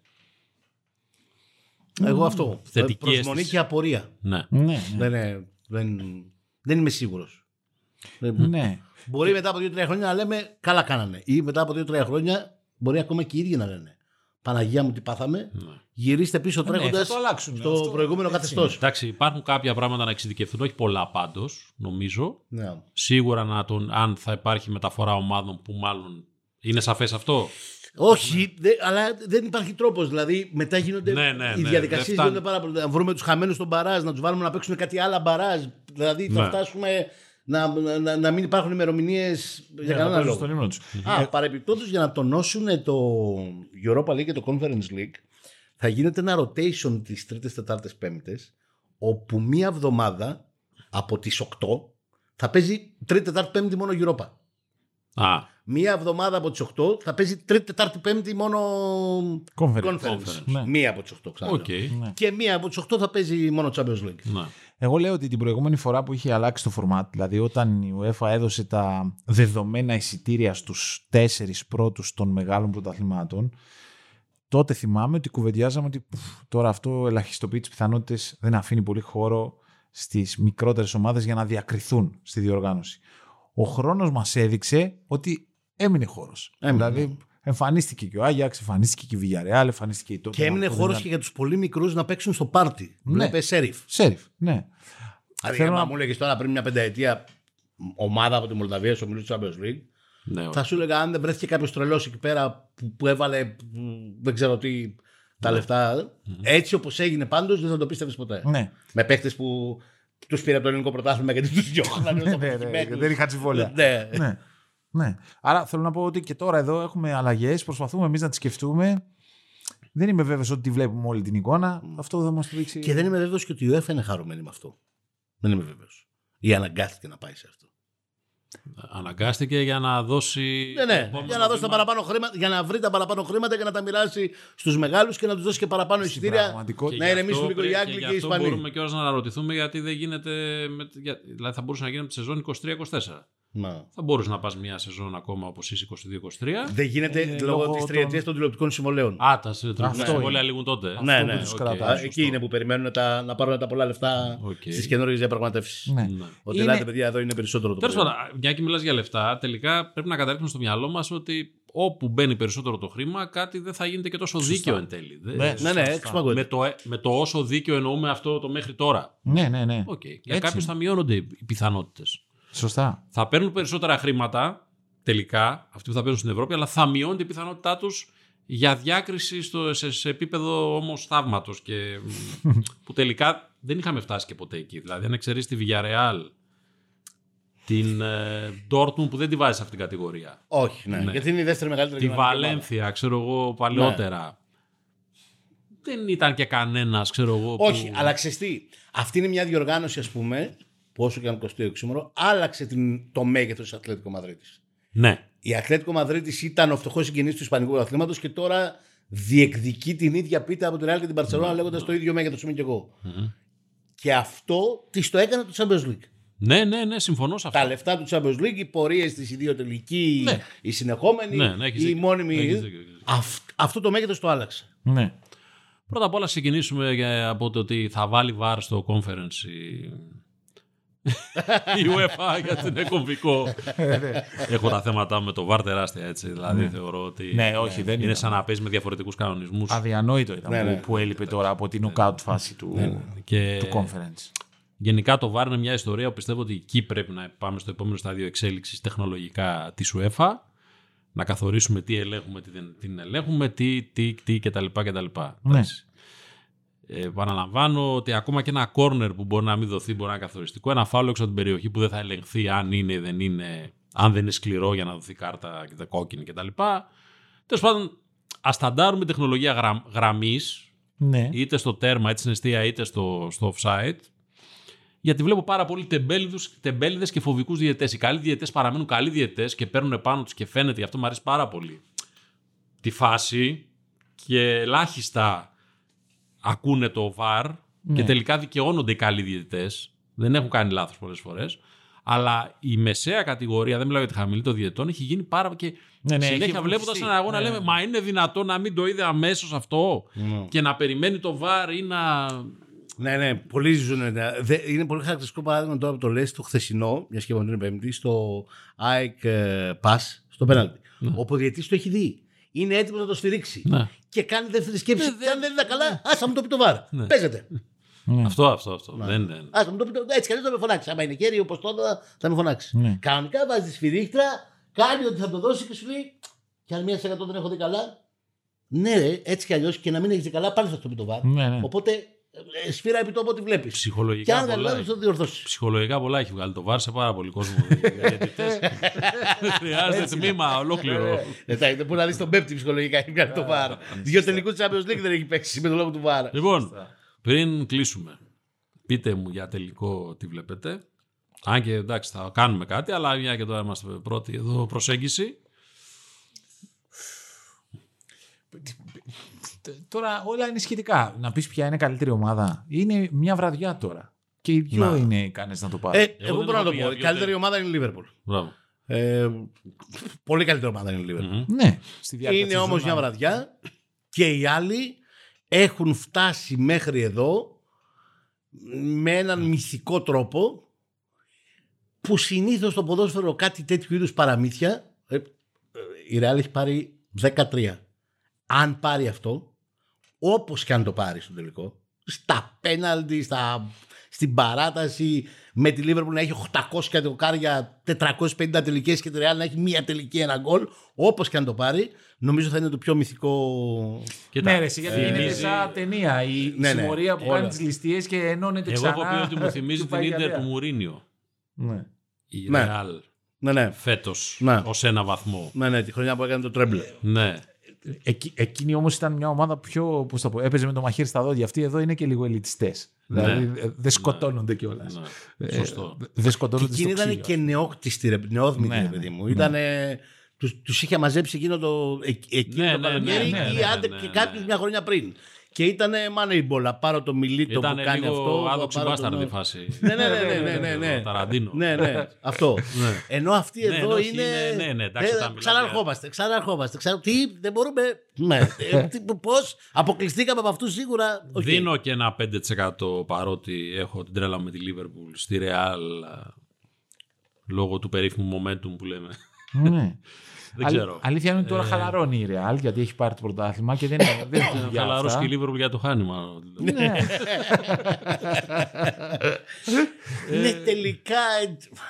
Εγώ αυτό.
Θετική
Προσμονή
αίσθηση.
και απορία.
Ναι.
Ναι. ναι.
Δεν, είναι- δεν, δεν είμαι σίγουρος.
ναι.
Μπορεί μετά από 2-3 χρόνια να λέμε καλά κάνανε. Ή μετά από 2-3 χρόνια μπορεί ακόμα και οι ίδιοι να λένε. Παναγία μου τι πάθαμε. Γυρίστε πίσω
ναι,
τρέχοντας
θα το αλλάξουν.
στο
Αυτό
προηγούμενο
έτσι
καθεστώς.
Εντάξει, υπάρχουν κάποια πράγματα να εξειδικευτούν, όχι πολλά πάντως, νομίζω.
Ναι.
Σίγουρα να τον, αν θα υπάρχει μεταφορά ομάδων που μάλλον. Είναι σαφές αυτό.
Όχι, δε, αλλά δεν υπάρχει τρόπος. Δηλαδή μετά γίνονται.
Ναι, ναι,
οι
ναι,
διαδικασίες
δεν φτάνει.
γίνονται πάρα πολύ. Να βρούμε τους χαμένους στον μπαράζ, να τους βάλουμε να παίξουν κάτι άλλα μπαράζ. Δηλαδή θα
Ναι.
φτάσουμε να, να, να μην υπάρχουν ημερομηνίες για
Για να
κανένα
παίζουν
λόγο.
στον ύπνο τους.
Α, παρεπιπτόντω για να τονώσουν το Europa League και το Conference League, θα γίνεται ένα rotation τις Τρίτες, Τετάρτες, Πέμπτες, όπου μία εβδομάδα από τις 8 θα παίζει Τρίτη, Τετάρτη, Πέμπτη μόνο Europa.
Α,
Μία εβδομάδα από τις 8 θα παίζει Τρίτη, Τετάρτη, Πέμπτη μόνο
Conference.
Conference.
Ναι.
Μία από τις 8 ξανά.
οκ.
Ναι.
Και μία από τις 8 θα παίζει μόνο Champions League.
Ναι.
Εγώ λέω ότι την προηγούμενη φορά που είχε αλλάξει το format, δηλαδή όταν η UEFA έδωσε τα δεδομένα εισιτήρια στους τέσσερις πρώτους των μεγάλων πρωταθλημάτων, τότε θυμάμαι ότι κουβεντιάζαμε ότι πφ, τώρα αυτό ελαχιστοποιεί τις πιθανότητες, δεν αφήνει πολύ χώρο στις μικρότερες ομάδες για να διακριθούν στη διοργάνωση. Ο χρόνος μας έδειξε ότι έμεινε χώρος.
Έμεινε.
Δηλαδή εμφανίστηκε και ο Άγιαξ, εμφανίστηκε και η Villarreal, εμφανίστηκε η Tottenham.
Και έμεινε
που δεν
χώρος
ήταν-
και για τους πολύ μικρούς να παίξουν στο πάρτι.
Ναι.
Βλέπε Σέριφ.
Σέριφ, ναι.
Δηλαδή,
Θέλω
άμα
να-
μου έλεγε τώρα πριν μια πενταετία ομάδα από τη Μολδαβία στο μιλού του Champions League,
Ναι,
θα σου έλεγα αν δεν βρέθηκε κάποιος τρελός εκεί πέρα που, που έβαλε μ, δεν ξέρω τι τα λεφτα Έτσι όπως έγινε πάντως δεν θα το πίστευες ποτέ.
ναι.
Με παίχτες που τους πήρε από το ελληνικό πρωτάθλημα γιατί τους διώχνανε. ως
Ναι, ναι, ναι,
αποτυχημένους.
δεν είχα τσιβόλια.
Ναι.
ναι. ναι. Άρα θέλω να πω ότι και τώρα εδώ έχουμε αλλαγές. Προσπαθούμε εμείς να τις σκεφτούμε. Δεν είμαι βέβαιος ότι τη βλέπουμε όλη την εικόνα. Αυτό θα μας το δείξει.
Και δεν είμαι βέβαιος και ότι η UEFA είναι χαρούμενη με αυτό. Δεν είμαι βέβαιος. Ή αναγκάστηκε να πάει σε αυτό.
Αναγκάστηκε για να δώσει.
Ναι,
το
ναι,
επόμενο
για να δώσει τα
βήμα.
παραπάνω χρήματα, για να βρει τα παραπάνω χρήματα και να τα μοιράσει στους μεγάλους και να τους δώσει και παραπάνω εισιτήρια.
πραγματικότητα.
Να
γι'
ηρεμήσουν
αυτό
λίγο οι
πρέ-
Άγγλοι και οι
γι' αυτό
Ισπανοί.
Μπορούμε κιόλα να αναρωτηθούμε γιατί δεν γίνεται. Με, για, δηλαδή θα μπορούσε να γίνει από τη σεζόν 23-24.
Να.
Θα μπορούσε να πας μια σεζόν ακόμα όπως είσαι 22-23.
Δεν γίνεται
Ε,
λόγω
λόγω
της
των-
τριετίας των τηλεοπτικών συμβολαίων.
Α, τα τηλεοπτικά
Αυτό
συμβόλαια
είναι.
λήγουν τότε.
ναι,
που
ναι.
τους
οκ,
κρατάει.
σωστό.
Εκεί είναι που περιμένουν τα, να πάρουν τα πολλά λεφτά
Οκ.
στις καινούριες διαπραγματεύσεις.
Ναι.
Ναι.
Ότι
Είναι-
ελάτε, παιδιά, εδώ είναι περισσότερο το
Τέλος
πρόβλημα.
πάντων, μια και μιλάς για λεφτά, τελικά πρέπει να καταλήξουμε στο μυαλό μας ότι όπου μπαίνει περισσότερο το χρήμα, κάτι δεν θα γίνεται και τόσο δίκαιο εν τέλει. Δεν-
Ναι,
Ναι, ναι,
Σωστά.
εξυπακούεται.
με, το, με το όσο δίκαιο εννοούμε αυτό το μέχρι τώρα.
Ναι, ναι, ναι.
Οκ. Για
Έτσι
κάποιους
είναι.
θα μειώνονται οι πιθανότητες.
Σωστά.
Θα παίρνουν περισσότερα χρήματα τελικά, αυτοί που θα παίρνουν στην Ευρώπη, αλλά θα μειώνεται η πιθανότητά τους για διάκριση στο, σε, σε επίπεδο όμως θαύματος. που τελικά δεν είχαμε φτάσει και ποτέ εκεί. Δηλαδή, αν εξαιρέσεις τη Villarreal, την ε, Dortmund που δεν τη βάζεις σε αυτήν την κατηγορία.
Όχι, ναι.
Ναι.
Γιατί είναι η δεύτερη μεγαλύτερη
Τη
γερμανική ομάδα.
Βαλένθια, ξέρω εγώ, παλαιότερα. Δεν ήταν και κανένας, ξέρω εγώ. που-
Όχι, αλλά ξέρεις τι, αυτή είναι μια διοργάνωση, ας πούμε, που όσο και αν κοστίζει οξύμορο, άλλαξε την, το μέγεθος της Ατλέτικο Μαδρίτης.
Ναι.
Η Ατλέτικο Μαδρίτης ήταν ο φτωχός συγγενής του Ισπανικού αθλήματος και τώρα διεκδικεί την ίδια πίτα από την Real και την Παρσελόνα λέγοντας το ίδιο μέγεθος είμαι κι εγώ. Και αυτό της το έκανε το Champions League.
Ναι, ναι, ναι, συμφωνώ σε αυτό.
Τα λεφτά του Champions League, οι πορείες της, οι δύο τελικοί,
Ναι.
οι συνεχόμενοι,
Ναι, ναι, έχεις
οι
δίκιο.
μόνιμοι.
Έχεις δίκιο, έχεις δίκιο.
Αυ- αυτό το μέγεθος το άλλαξε.
Ναι.
Πρώτα απ' όλα ξεκινήσουμε για- από το ότι θα βάλει VAR στο conference η, η UEFA γιατί είναι κομβικό. Έχω τα θέματα με το VAR τεράστια έτσι. Δηλαδή θεωρώ ότι
Ναι, όχι, δεν
είναι
είναι.
σαν να παίζει με διαφορετικούς κανονισμούς.
Αδιανόητο ήταν
Ναι,
που,
ναι.
που έλειπε τώρα από την knockout φάση του,
Και
του conference.
γενικά το VAR είναι μια ιστορία που πιστεύω ότι εκεί πρέπει να πάμε στο επόμενο στάδιο εξέλιξης τεχνολογικά της UEFA. Να καθορίσουμε τι ελέγχουμε, τι δεν τι ελέγχουμε, τι, τι, τι κτλ. κτλ.
Ναι.
Εντάξει. Ε, επαναλαμβάνω ότι ακόμα και ένα corner που μπορεί να μην δοθεί μπορεί να είναι καθοριστικό. Ένα φάουλο έξω από την περιοχή που δεν θα ελεγχθεί αν είναι ή δεν είναι, αν δεν είναι σκληρό για να δοθεί κάρτα και τα κόκκινη κτλ. Τέλος πάντων, ας ταντάρουμε τεχνολογία γραμ, γραμμής,
Ναι.
είτε στο τέρμα, είτε στην αιστεία, είτε στο, στο offside. Γιατί βλέπω πάρα πολλοί τεμπέληδες και φοβικούς διαιτέ. Οι καλοί διαιτέ παραμένουν καλοί διαιτέ και παίρνουν πάνω τους και φαίνεται, γι' αυτό μου αρέσει πάρα πολύ τη φάση και ελάχιστα ακούνε το VAR και τελικά δικαιώνονται οι καλοί διαιτητές. Δεν έχουν κάνει λάθος πολλές φορές. Αλλά η μεσαία κατηγορία, δεν μιλάω για τη χαμηλή των διαιτών, έχει γίνει πάρα και
Ναι, ναι,
συνέχεια
έχει
βλέποντας
βοηθήσει.
έναν αγώνα
Ναι,
λέμε
ναι.
Μα είναι δυνατό να μην το είδε αμέσως αυτό και να περιμένει το VAR ή να.
Ναι, ναι, πολύ ζουν. Δε- Είναι πολύ χαρακτηριστικό παράδειγμα τώρα που το λες το χθεσινό, μια και είπαμε την Πέμπτη, στο ΑΕΚ ε, Pass, στο πέναλτι. Όπου ο διαιτής το έχει δει. Είναι έτοιμος να το σφυρίξει.
Ναι.
Και κάνει δεύτερη σκέψη.
Ναι,
και
δεν-
αν δεν είναι καλά, άσα μου το πει το βάρ.
Ναι.
Παίζεται.
Αυτό, αυτό, αυτό. Δεν, δεν.
Άσα μου το πει το Έτσι κι αλλιώς θα με φωνάξεις. Αν είναι κέρι, όπως τότε θα με φωνάξεις.
Ναι.
Κανονικά βάζεις τη σφυρίχτρα, κάνει ότι θα το δώσει και σου λέει. Και αν μία σε εκατό δεν έχω δει καλά. Ναι, ρε, έτσι κι αλλιώς και να μην έχεις δει καλά, πάλι θα στο πει το βάρ.
Ναι, ναι.
Οπότε ε, σφύρα επί τόπο ό,τι βλέπεις. Και
Ψυχολογικά
αν δεν
πολλά,
λάθος, θα το διορθώσεις.
ψυχολογικά πολλά έχει βγάλει το VAR σε πάρα πολύ κόσμο. Οι διαιτητές. Χρειάζεται τμήμα ολόκληρο.
Εντάξει, μπορεί να δεις τον Πέπτη ψυχολογικά έχει βγάλει το βάρ. Δύο τελικούς Champions League δεν έχει παίξει με τον λόγο του βάρ.
Λοιπόν, πριν κλείσουμε, πείτε μου για τελικό τι βλέπετε. Αν και εντάξει, θα κάνουμε κάτι, αλλά μια και τώρα είμαστε πρώτοι εδώ προσέγγιση.
Т- Τώρα όλα είναι σχετικά. Να πεις ποια είναι καλύτερη ομάδα. Είναι μια βραδιά τώρα. Και οι δυο
Να.
είναι ικανές να το πάρουν.
Ε,
δεν
εγώ μπορώ να
έχω
το
πει
πω.
για
Η
ποιο
καλύτερη
τε-
ομάδα είναι η Liverpool.
Μπράβο.
Ε, πολύ καλύτερη ομάδα είναι η Liverpool.
ναι, στη διάρκεια
Είναι
της
όμως
σεζόν,
μια
να-
βραδιά και οι άλλοι έχουν φτάσει μέχρι εδώ με έναν μυθικό τρόπο που συνήθως στο ποδόσφαιρο κάτι τέτοιου είδους παραμύθια ε, ε, η Real έχει πάρει 13. Αν πάρει αυτό, όπως και αν το πάρεις στο τελικό, στα πέναλτι, στα, στην παράταση, με τη Liverpool να έχει 800 δοκάρια, 450 τελικές και τη Real να έχει μία τελική ένα γκολ, όπως και αν το πάρει, νομίζω θα είναι το πιο μυθικό...
Κοίτα,
Ναι, ρε, εσύ, γιατί
θυμίζει-
είναι σαν ταινία. Η
Ναι, ναι,
συμμορία που
όλα.
κάνει τις ληστείες και ενώνεται
Εγώ
ξανά.
έχω πει ότι μου θυμίζει
Του
την
πάει
Ίντερ
καλέα.
του Μουρίνιο.
Ναι.
Η
Ναι.
Real
Ναι, ναι,
φέτος
Ναι.
ως ένα βαθμό.
ναι, ναι, τη χρονιά που έκανε το τρέμπλε.
Ναι.
Εκεί- εκείνη όμως ήταν μια ομάδα πιο. Πώς το πω, έπαιζε με το μαχαίρι στα δόντια. Αυτοί εδώ είναι και λίγο ελιτιστές. Δηλαδή ε, δεν σκοτώνονται κιόλας.
Ναι. Σωστό.
Δεν
Και
σκοτώνονται
εκείνη
στο
ήταν
ξύλο.
και νεόκτιστη, ρε, νεόδμητη,
Ναι,
ρε
ναι,
παιδί μου.
ναι.
Ήταν, τους, τους είχε μαζέψει εκείνο το, εκ- εκείνο
Ναι,
το
ναι,
καλοκαίρι
ναι, ναι,
ή
ναι,
άντε
ναι,
και
ναι.
κάποιους μια χρονιά πριν. Και ήταν Moneyball, να πάρω το μιλίτο
Ήταν
που κάνει
λίγο
αυτό. να
άδοξη
πάρω
μπάσταρδη
τον-
φάση.
Ναι, ναι, ναι, ναι, ναι, ναι, ναι.
Ο Ταραντίνο.
Ναι, ναι, αυτό.
Ναι.
Ενώ αυτή
Ναι,
εδώ
όχι,
είναι.
είναι- ναι, ναι, εντάξει,
Ε,
όταν μιλάς
Ξαναρχόμαστε, ξαναρχόμαστε. Ξανα... Τι, δεν μπορούμε. Ναι. Πώς, αποκλειστήκαμε από αυτού σίγουρα. Οκ.
Δίνω και ένα 5% παρότι έχω την τρέλα μου με τη Liverpool στη Real α, λόγω του περίφημου momentum που λέμε.
Ναι.
Δεν
Αλ-
ξέρω.
Αλήθεια είναι ότι
Ε.
τώρα χαλαρώνει η Real γιατί έχει πάρει το πρωτάθλημα και δεν είναι. δεν είναι για
Χαλαρός
αυτά.
και η Liverpool για το χάνει μάλλον.
Ναι.
Ναι, τελικά.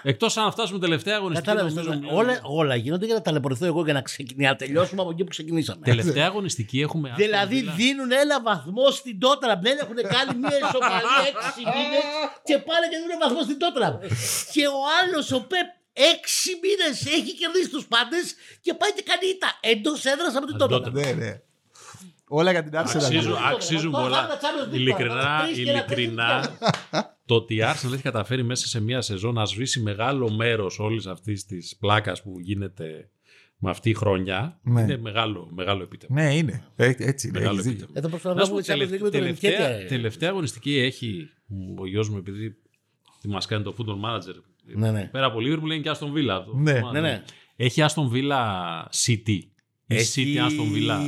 Εκτός αν φτάσουμε τελευταία αγωνιστική.
Κατάλαβε.
νομίζω μιλάμε-
Όλα, όλα γίνονται για να ταλαιπωρηθώ εγώ και να, ξεκινήσουμε, να τελειώσουμε από εκεί που ξεκινήσαμε.
Τελευταία αγωνιστική έχουμε. Aston
Δηλαδή
Villa.
δίνουν ένα βαθμό στην Τότραμ. Δεν έχουν κάνει μια ισοπαλία έξι μήνες και πάνε και δίνουν βαθμό στην Τότραμ. και ο άλλος, ο Πεπ, έξι μήνες έχει κερδίσει τους πάντες και πάει και κάνει ήττα εντός έδρας από την Τότραμ.
Tottenham.
Ναι, ναι. Όλα για την Arsenal.
Αξίζουν,
Τότtenham.
αξίζουν
Τώρα
πολλά.
θα τα Champions League
Ειλικρινά,
τώρα, τρεις και ένα
ειλικρινά το ότι η Arsenal έχει καταφέρει μέσα σε μία σεζόν να σβήσει μεγάλο μέρος όλης αυτής της πλάκας που γίνεται με αυτή η χρονιά.
Ναι.
Είναι μεγάλο, μεγάλο επίτευγμα.
Ναι, είναι. Ε, έτσι είναι.
Μεγάλο
έχεις δίκιο.
επίτευγμα.
Εδώ προσπαθώ
Να
να
σου πω,
πούμε Champions League με τον
τελευταία,
Ενικέτια.
τελευταία αγωνιστική έχει ο γιος μου, επειδή τι μας κάνει το football manager.
Ναι, ναι.
Πέρα από Liverpool είναι και Aston Villa. αυτό.
Ναι,
ναι, ναι.
Έχει Aston Villa City. Η
Έχει
City Aston Villa.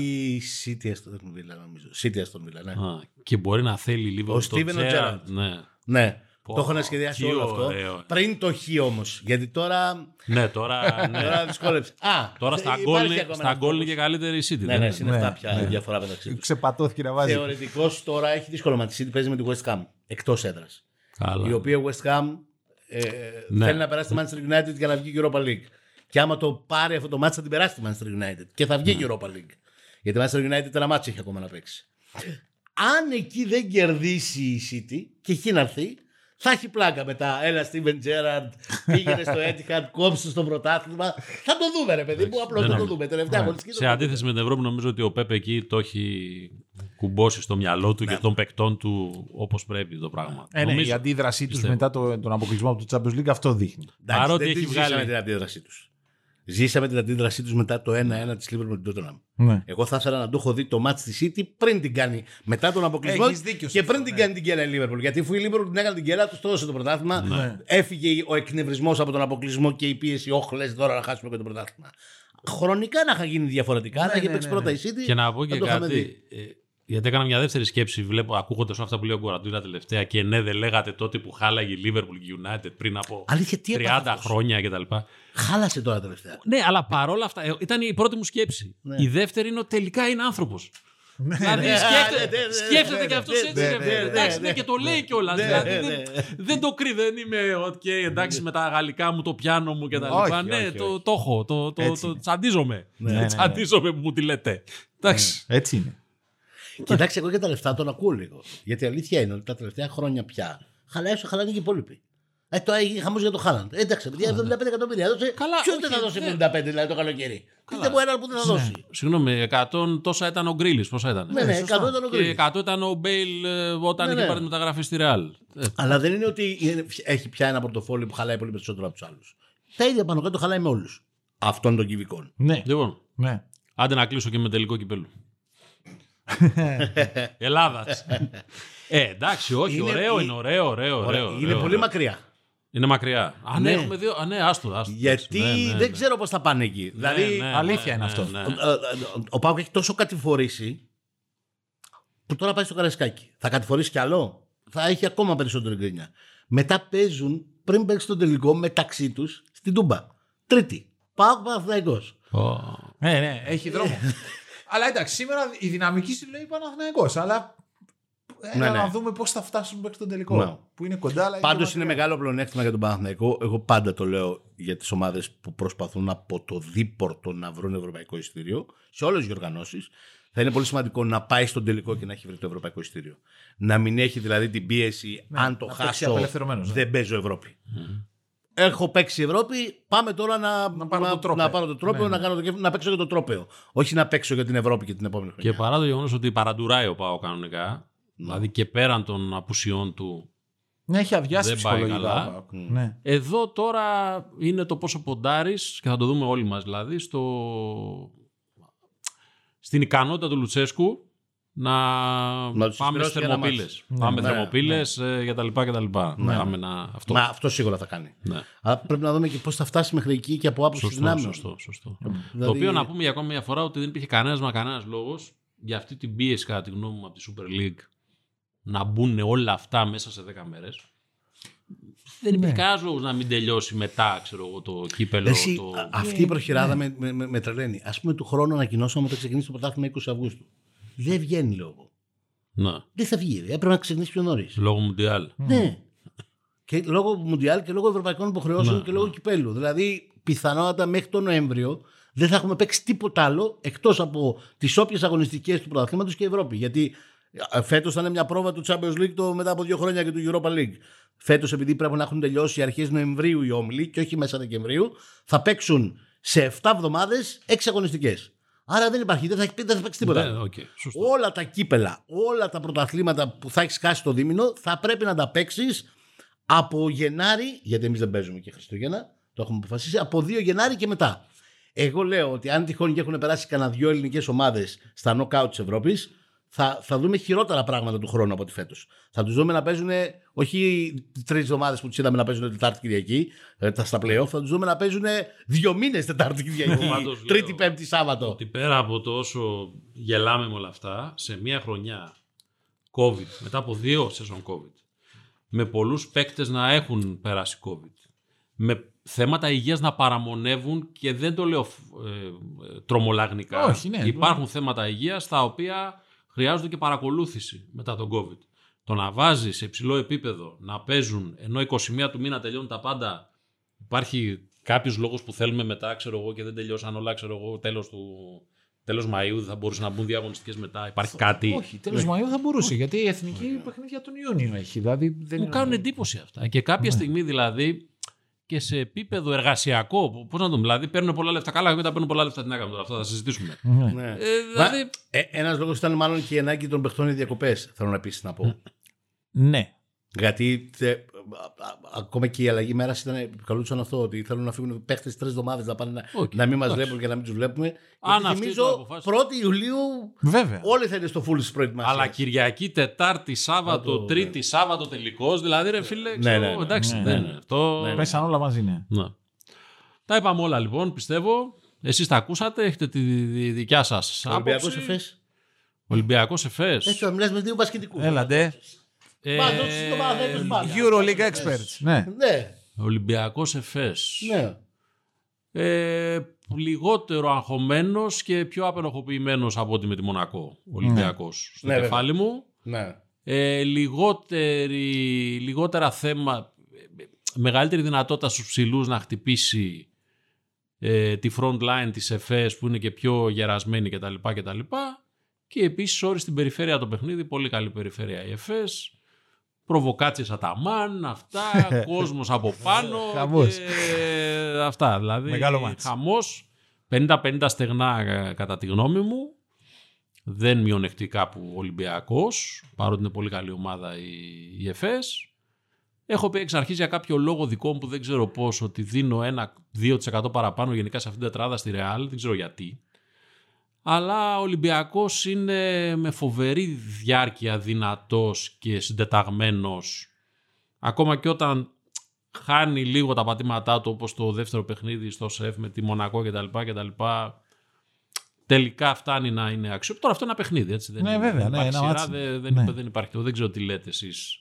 City Aston Villa, νομίζω. City Aston Villa, ναι.
Α, και μπορεί να θέλει λίγο
Ο Steven ο Gerrard.
Ναι.
Ναι.
Πω,
το έχουν σχεδιάσει
τι
όλο αυτό.
ωραίο.
Πριν το χ όμως. Γιατί τώρα.
ναι, τώρα. Ναι.
Τώρα δυσκόλεψε. Α,
Τώρα στα
υπάρχει
γκολ είναι-
ακόμα
στα
ένας
γκολ είναι
τρόπος.
και καλύτερη η City.
Ναι,
δεν
ναι,
είναι;
είναι; αυτά
Ναι,
πια
ναι.
η διαφορά μεταξύ τους.
Ξεπατώθηκε να βάζει.
Θεωρητικώ τώρα έχει δύσκολο μα. Η City παίζει με τη West Ham εκτός έδρας.
Καλά.
Η οποία West Ham ε,
Ναι.
θέλει να περάσει τη Manchester United για να βγει η Europa League. Και άμα το πάρει αυτό το μάτι θα την περάσει τη Manchester United. Και θα βγει η Europa League. Γιατί η Manchester United ένα μάτσο έχει ακόμα να παίξει. Αν εκεί δεν κερδίσει η City και εκεί να έρθει, θα έχει πλάκα μετά. Έλα, Steven Gerrard, πήγαινε στο Etihad, κόψε στο πρωτάθλημα. Θα το δούμε, ρε παιδί μου. Απλώς
δεν
θα το
νομίζω.
δούμε. Τελευταία αγωνιστική το
Σε
δούμε.
αντίθεση με την Ευρώπη, νομίζω ότι ο Πέπε εκεί το έχει κουμπώσει στο μυαλό του
Ναι.
και των παικτών του όπως πρέπει το πράγμα.
Ε, ναι,
Νομίζω-
η αντίδρασή τους
πιστεύω.
μετά το, τον αποκλεισμό από το Champions League αυτό δείχνει.
Εντάξει,
Παρότι
δεν
έχει
τη
βγάλει-
Ζήσαμε την αντίδρασή τους. Ζήσαμε την αντίδρασή τους μετά το 1-1 της Liverpool με την Tottenham.
Ναι.
Εγώ θα ήθελα να το έχω δει το match στη City πριν την κάνει. Μετά τον αποκλεισμό.
Έχεις δίκιο σε
και
αυτό,
πριν την
ναι.
κάνει την κέλα η Liverpool. Γιατί αφού η Liverpool την έκανε την κέλα, τους το έδωσε το πρωτάθλημα.
Ναι.
Έφυγε ο εκνευρισμός από τον αποκλεισμό και η πίεση. Όχι, λες τώρα να χάσουμε και το πρωτάθλημα. Χρονικά να είχα γίνει διαφορετικά. να είχε
ναι,
παίξει
ναι,
πρώτα
ναι.
η City.
Και να πω
θα
και
το είχαμε
κάτι.
δει.
Ε, γιατί έκανα μια δεύτερη σκέψη, βλέπω, ακούγοντας αυτά που λέει ο Γκουαρντιόλα τελευταία και ναι, δεν λέγατε τότε που χάλαγε η Liverpool και η United πριν από
Αλήθεια, τι
30
έπαθε αυτός;
χρόνια κτλ.
Χάλασε τώρα τελευταία.
Ναι, αλλά παρόλα αυτά, ε, ήταν η πρώτη μου σκέψη.
Ναι.
Η δεύτερη είναι ότι τελικά είναι άνθρωπος. Δηλαδή
ναι,
σκέφτεται,
ναι, ναι,
σκέφτεται
ναι,
και αυτός
ναι,
έτσι.
ναι,
ρε
ναι,
φίλε.
ναι,
Εντάξει,
ναι.
ναι, και το λέει κιόλας.
Ναι,
Δηλαδή
ναι,
δεν-
ναι.
δεν το κρύβει, δεν είμαι οκ, εντάξει με τα γαλλικά μου, το πιάνο μου κτλ.
Όχι,
Ναι,
όχι,
το
όχι.
το έχω. Το το-
Έτσι
το
είναι.
τσαντίζομαι.
ναι, ναι.
Τσαντίζομαι που μου τη λέτε. Εντάξει.
Έτσι είναι.
Κοιτάξτε, εγώ για τα λεφτά τον ακούω λίγο. Γιατί η αλήθεια είναι ότι τα τελευταία χρόνια πια χαλάει όσο χαλάνε και οι υπόλοιποι. Ε, το έγινε χαμός για το Χάλαντ. Ε, εντάξει, παιδιά, 75 εκατομμύρια έδωσε.
Καλά,
Ποιος
όχι,
δεν θα δώσει
δεν-
75 δηλαδή το καλοκαίρι; Πείτε μου έναν που δεν θα δώσει.
Συγγνώμη, 100 τόσα ήταν ο Γκρίλι. Πόσα ήταν;
Ναι, ναι, 100 ήταν ο
Και
Γκρίλης.
100 ήταν ο Μπέιλ ε, όταν
Ναι,
είχε
ναι.
πάρει τη μεταγραφή στη Ρεάλ. Ε,
Αλλά δεν είναι ότι είναι- έχει πια ένα πορτοφόλι που χαλάει πολύ περισσότερο από τους άλλους. Τα ίδια πάνω κάτω χαλάει με όλους. Αυτών των κυβικών.
Ναι.
Λοιπόν,
ναι.
άντε να κλείσω και με τελικό κυπέλου. Ελλάδας. Ε, εντάξει, όχι,
Είναι-
ωραίο
η-
είναι, ωραίο, ωραίο, ωραίο.
είναι
ωραίο,
πολύ
ωραίο.
μακριά.
Είναι μακριά. Α, ναι,
Ναι.
έχουμε δύο. Α, ναι, άστο, άστο.
Γιατί
Ναι, ναι, ναι.
δεν ξέρω πώς θα πάνε εκεί. δηλαδή,
Ναι,
αλήθεια είναι αυτό.
ναι.
ο, ο, ο, ο Πάουκ έχει τόσο κατηφορήσει που τώρα πάει στο καρασκάκι. Θα κατηφορήσει κι άλλο; Θα έχει ακόμα περισσότερη γκρίνια. Μετά παίζουν πριν παίξει τον τελικό μεταξύ τους στην Τούμπα. Τρίτη. Πάουκ Παναθηναϊκός.
Ω.
Ναι, ναι, έχει δρόμο. αλλά εντάξει, σήμερα η δυναμική σου λέει Παναθηναϊκός, αλλά έλα
Ναι, ναι.
να δούμε πώς θα φτάσουν μέχρι τον τελικό.
Ναι.
Που είναι κοντά, αλλά
Πάντως
και
είναι
μακριά.
μεγάλο πλεονέκτημα για τον Παναθηναϊκό. Εγώ πάντα το λέω για τις ομάδες που προσπαθούν από το δίπορτο να βρουν ευρωπαϊκό εισιτήριο. Σε όλες τις οργανώσει. Θα είναι πολύ σημαντικό να πάει στον τελικό και να έχει βρει το ευρωπαϊκό εισιτήριο. Να μην έχει δηλαδή την πίεση αν το
να παίξει
χάσω
απελευθερωμένος, ναι.
δεν παίζω Ευρώπη. Έχω παίξει Ευρώπη, πάμε τώρα να,
Να πάρω το τρόπαιο.
να πάρω το τρόπαιο,
Ναι,
να,
ναι.
κάνω το, κεφ- να παίξω για το τρόπαιο. Όχι να παίξω για την Ευρώπη και την επόμενη χρονιά.
Και παρά το γεγονός ότι παραντουράει ο Πάο κανονικά, δηλαδή και πέραν των απουσιών του,
Ναι, έχει αδειάσει
Δεν πάει
ψυχολογικά.
καλά.
ο Πάοκ. Ναι.
εδώ τώρα είναι το πόσο ποντάρεις και θα το δούμε όλοι μας δηλαδή στο... στην ικανότητα του Λουτσέσκου να,
Να τους
πάμε
εισπυρώσει
στι
για ένα
θερμοπύλες.
μάτς.
Πάμε
Ναι,
θερμοπύλες για τα λοιπά και τα λοιπά.
Ναι.
Πάμε να... Αυτό.
Μα αυτό σίγουρα θα κάνει.
Ναι.
Αλλά πρέπει να δούμε και πώς θα φτάσει μέχρι εκεί και από άποψη
Σωστό,
δυνάμεων.
σωστό, σωστό.
Δηλαδή-
Το οποίο να πούμε για ακόμη μια φορά ότι δεν υπήρχε κανένας μα κανένας λόγος για αυτή την πίεση, κατά τη γνώμη μου, από τη Super League να μπουν όλα αυτά μέσα σε 10 μέρες. Δεν υπήρχε κανένας λόγος να μην τελειώσει μετά, ξέρω εγώ, το κύπελο.
Εσύ,
το...
α- αυτή η προχειράδα με, με, με, με τρελαίνει. Α πούμε, του χρόνου ανακοινώσαμε ότι θα ξεκινήσει το πρωτάθλημα 20 Αυγούστου. Δεν βγαίνει λόγο.
Ναι,
Δεν θα βγει. ρε. Έπρεπε να ξεκινήσει πιο νωρίς.
λόγω Μουντιάλ.
Ναι. Και λόγω Μουντιάλ και λόγω ευρωπαϊκών υποχρεώσεων
Ναι,
και λόγω κυπέλου. Δηλαδή, πιθανότατα μέχρι τον Νοέμβριο δεν θα έχουμε παίξει τίποτα άλλο εκτός από τις όποιες αγωνιστικές του πρωταθλήματος και Ευρώπη. Γιατί φέτος θα είναι μια πρόβα του Champions League το, μετά από δύο χρόνια και του Europa League. Φέτος, επειδή πρέπει να έχουν τελειώσει αρχές Νοεμβρίου οι όμιλοι και όχι μέσα Δεκεμβρίου, θα παίξουν σε 7 εβδομάδες 6 αγωνιστικές. Άρα δεν υπάρχει, δεν θα, δεν θα παίξει τίποτα.
Ναι, οκ, σωστό.
Όλα τα κύπελλα, όλα τα πρωταθλήματα που θα έχεις χάσει το δίμηνο θα πρέπει να τα παίξεις από Γενάρη, γιατί εμείς δεν παίζουμε και Χριστούγεννα, το έχουμε αποφασίσει, από 2 Γενάρη και μετά. Εγώ λέω ότι αν τυχόν και έχουν περάσει κανένα δυο ελληνικές ομάδες στα νοκάουτ της Ευρώπης, θα, θα δούμε χειρότερα πράγματα του χρόνου από ό,τι φέτος. Θα τους δούμε να παίζουν όχι τρεις εβδομάδες που τους είδαμε να παίζουν Τετάρτη Κυριακή, ε, τα στα playoff, θα τους δούμε να παίζουν δύο μήνες Τετάρτη Κυριακή,
Πάντως λέω
Τρίτη, Πέμπτη, Σάββατο.
Ότι πέρα από το όσο γελάμε με όλα αυτά, σε μια χρονιά COVID, μετά από δύο σεζόν COVID, με πολλούς παίκτες να έχουν περάσει COVID, με θέματα υγείας να παραμονεύουν και δεν το λέω ε, ε, τρομολαγνικά.
Όχι, ναι.
Υπάρχουν θέματα υγείας τα οποία χρειάζονται και παρακολούθηση μετά τον COVID. Το να βάζεις σε υψηλό επίπεδο να παίζουν ενώ 21 του μήνα τελειώνουν τα πάντα, υπάρχει κάποιος λόγος που θέλουμε μετά, ξέρω εγώ, και δεν τελειώσαν όλα, ξέρω εγώ, τέλος του. Τέλος Μαΐου δεν θα μπορούσαν να μπουν διαγωνιστικές μετά. Υπάρχει κάτι.
Όχι, τέλος Μαΐου θα μπορούσε. Γιατί η εθνική παιχνίδια τον Ιούνιο έχει. Δηλαδή δεν
Μου
είναι-
κάνουν εντύπωση αυτά. Και κάποια στιγμή δηλαδή και σε επίπεδο εργασιακό, πώς να το πούμε, δηλαδή παίρνουν πολλά λεφτά. Καλά, μετά παίρνουν πολλά λεφτά. Τι να κάνουμε τώρα, αυτά θα συζητήσουμε.
Ναι.
Ναι.
Ε, δηλαδή.
Ε, Ένας λόγος ήταν μάλλον και η ανάγκη των παιχτών οι διακοπές, θέλω επίσης να πω.
ναι.
Γιατί τε, α- α- ακόμα και η αλλαγή μέρας ήταν επικαλούσαν αυτό, ότι θέλουν να φύγουν παίχτες τρεις εβδομάδες να πάνε να,
Οκ,
να μην μας
εντάξει.
βλέπουν και να μην τους βλέπουμε.
Αν
Γιατί
αυτοί
θυμίζω
το αποφάσισαν.
1η Ιουλίου
Βέβαια.
όλοι θα είναι στο full της προετοιμασίας.
Αλλά Κυριακή, Τετάρτη, Σάββατο,
Θα το-
Τρίτη, Σάββατο τελικός. Δηλαδή, ρε φίλε, ξέρω,
ναι, ναι.
εντάξει,
Ναι,
δεν
ναι.
είναι. Αυτό.
Ναι,
Πέσαν όλα μαζί, ναι.
Ναι. Τα είπαμε όλα λοιπόν, πιστεύω. Εσείς τα ακούσατε, έχετε τη δι- δικιά σας
Ολυμπιακός
άποψη.
Εφές.
Ολυμπιακός Εφές.
Έτσι, μιλάς με δύο μπασκετικούς.
Έλαντε.
Ε,
Μα δώσει το μαθαίνει πάντα.
Euroleague experts. Ναι.
Ναι,
Ολυμπιακός Εφές.
ναι.
Ε, λιγότερο αγχωμένος και πιο απενοχοποιημένος από ό,τι με τη Μονακό. Ο Ολυμπιακός. Στο
Ναι, βέβαια.
κεφάλι μου.
ναι.
Ε, λιγότερη, λιγότερα θέμα, ε, μεγαλύτερη δυνατότητα στους ψηλούς να χτυπήσει ε, τη front line της ΕΦΕΣ που είναι και πιο γερασμένη κτλ. κτλ. Και επίσης όρι στην περιφέρεια το παιχνίδι, πολύ καλή περιφέρεια η ΕΦΕΣ. Προβοκάτσες αταμάν, αυτά, κόσμος από πάνω
Χαμός.
και αυτά. Δηλαδή,
Μεγάλο μάτς.
χαμός, 50-50 στεγνά ε, κατά τη γνώμη μου. Δεν μειονεκτεί κάπου ο Ολυμπιακός, παρότι είναι πολύ καλή ομάδα η, η ΕΦΕΣ. Έχω πει εξ αρχής για κάποιο λόγο δικό μου που δεν ξέρω πώς ότι δίνω ένα 2% παραπάνω γενικά σε αυτήν την τετράδα στη Ρεάλ, δεν ξέρω γιατί. Αλλά ο Ολυμπιακός είναι με φοβερή διάρκεια δυνατός και συντεταγμένος. Ακόμα και όταν χάνει λίγο τα πατήματά του όπως το δεύτερο παιχνίδι στο ΣΕΦ με τη Μονακό κτλ. κτλ τελικά φτάνει να είναι αξιόπιστο. Τώρα αυτό είναι ένα παιχνίδι, έτσι. Δεν
Ναι,
είναι,
βέβαια,
δεν
ναι,
υπάρχει
ένα
σειρά,
μάτς.
δεν, δεν,
Ναι.
υπά- δεν υπάρχει. Δεν ξέρω τι λέτε εσείς.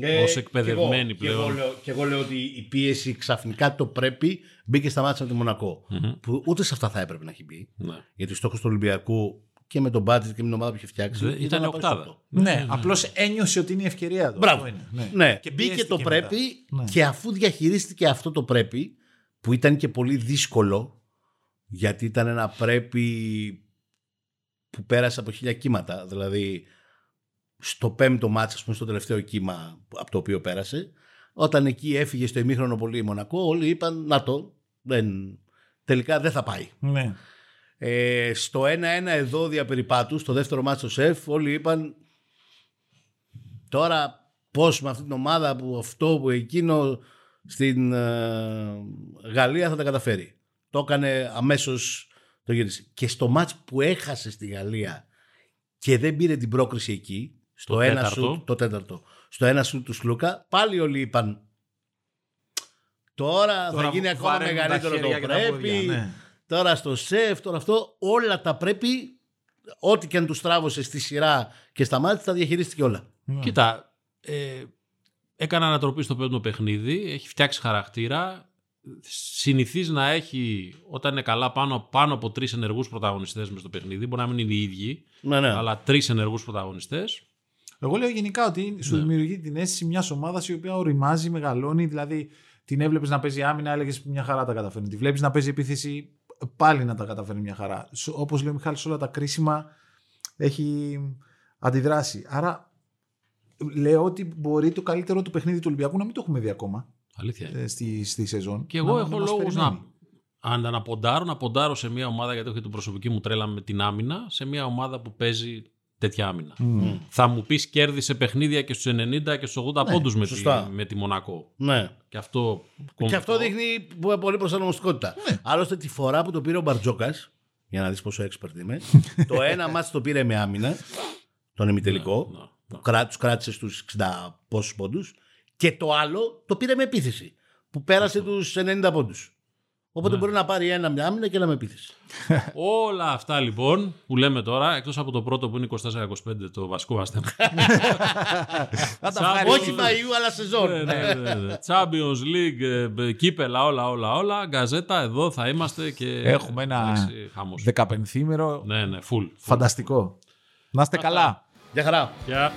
Ε,
Ως εκπαιδευμένοι
και εγώ-
πλέον.
Και εγώ, λέω, και εγώ λέω ότι η πίεση ξαφνικά το πρέπει μπήκε στα μάτια από τη μονακο Που ούτε σε αυτά θα έπρεπε να έχει μπει.
Ναι.
Γιατί ο στόχος του Ολυμπιακού και με τον μπάτζετ και με την ομάδα που είχε φτιάξει.
Δε- ήταν
να πάει στο
οκτάδα.
οκτώ.
Ναι, απλώς ένιωσε ότι είναι η ευκαιρία του.
Μπράβο.
Αυτό είναι. Ναι.
Ναι,
Και
μπήκε
πιέστηκε
το
μετά.
πρέπει
Ναι.
και αφού διαχειρίστηκε αυτό το πρέπει, που ήταν και πολύ δύσκολο, γιατί ήταν ένα πρέπει που πέρασε από χίλια κύματα. Δηλαδή, στο πέμπτο μάτς, ας πούμε, στο τελευταίο κύμα από το οποίο πέρασε, Όταν εκεί έφυγε στο ημίχρονο πολύ η Μονακό, όλοι είπαν να το, δεν, τελικά δεν θα πάει.
Ναι.
Ε, στο 1-1 εδώ διαπεριπάτου, στο δεύτερο μάτσο στο ΣΕΦ, όλοι είπαν τώρα πώς με αυτή την ομάδα που αυτό που εκείνο στην ε, Γαλλία θα τα καταφέρει. Το έκανε αμέσως το γύρισε. Και στο μάτς που έχασε στη Γαλλία και δεν πήρε την πρόκριση εκεί, στο
Το
ένα
τέταρτο.
σου, το τέταρτο, στο ένα σου του Σλούκα, πάλι όλοι είπαν τώρα, θα γίνει ακόμα
βαραίνουν τα
μεγαλύτερο το
χέρια και τα
πρέπει,
πόδια, ναι.
τώρα στο σεφ, τώρα αυτό, όλα τα πρέπει, ό,τι και αν τους τράβωσε στη σειρά και στα μάτια, τα διαχειρίστηκε όλα.
Κοίτα, ε, έκανε ανατροπή στο πέμπτο παιχνίδι, έχει φτιάξει χαρακτήρα. Συνηθίζει να έχει, όταν είναι καλά, πάνω, πάνω από τρεις ενεργούς πρωταγωνιστές μες στο παιχνίδι. Μπορεί να μην είναι οι ίδιοι,
Ναι, ναι.
αλλά τρεις ενεργούς πρωταγωνιστές.
Εγώ λέω γενικά ότι σου
Ναι.
δημιουργεί την αίσθηση μιας ομάδας η οποία οριμάζει, μεγαλώνει. Δηλαδή την έβλεπες να παίζει άμυνα, έλεγες μια χαρά τα καταφέρνει. Τη βλέπεις να παίζει επίθεση, πάλι να τα καταφέρνει μια χαρά. Όπως λέει ο Μιχάλης, σε όλα τα κρίσιμα έχει αντιδράσει. Άρα λέω ότι μπορεί το καλύτερο του παιχνίδι του Ολυμπιακού να μην το έχουμε δει ακόμα
Αλήθεια. είναι.
ε, στη, στη σεζόν.
Και εγώ
Να-
έχω
να μας
λόγους
περιμένει.
να. Αν να ποντάρω, να ποντάρω σε μια ομάδα γιατί έχω και την προσωπική μου τρέλα με την άμυνα, σε μια ομάδα που παίζει τέτοια άμυνα.
Μμ.
Θα μου πεις κέρδισε παιχνίδια και στους 90 και στους 80 πόντους με, τη,
σωστά.
με τη Μονακό.
ναι.
Και αυτό.
Και αυτό δείχνει που- πολύ προσαρμοστικότητα. Άλλωστε τη φορά που το πήρε ο Μπαρτζόκας, για να δεις πόσο expert είμαι, το ένα μάτς το πήρε με άμυνα, τον ημιτελικό,
Ναι, ναι.
που κρά, τους κράτησες στους 60 πόσους πόντους, και το άλλο το πήρε με επίθεση, που πέρασε τους 90 πόντους. Οπότε μπορεί να πάρει ένα με άμυνα και ένα με επίθεση.
Όλα αυτά λοιπόν που λέμε τώρα, εκτός από το πρώτο που είναι 24-25, το βασικό μας θέμα.
Θα τα
Σαν-
βγάλεις.
Όχι Μαΐου, αλλά σεζόν.
Ναι, ναι, ναι, ναι. Champions League, ε, κύπελα, όλα, όλα, όλα. Γκαζέτα, εδώ θα είμαστε και.
Έχουμε ένα
Εντάξει, χαμός.
Δεκαπενθήμερο
Ναι, ναι, full. full.
φανταστικό. Να είστε καλά.
Γεια χαρά.
Γεια.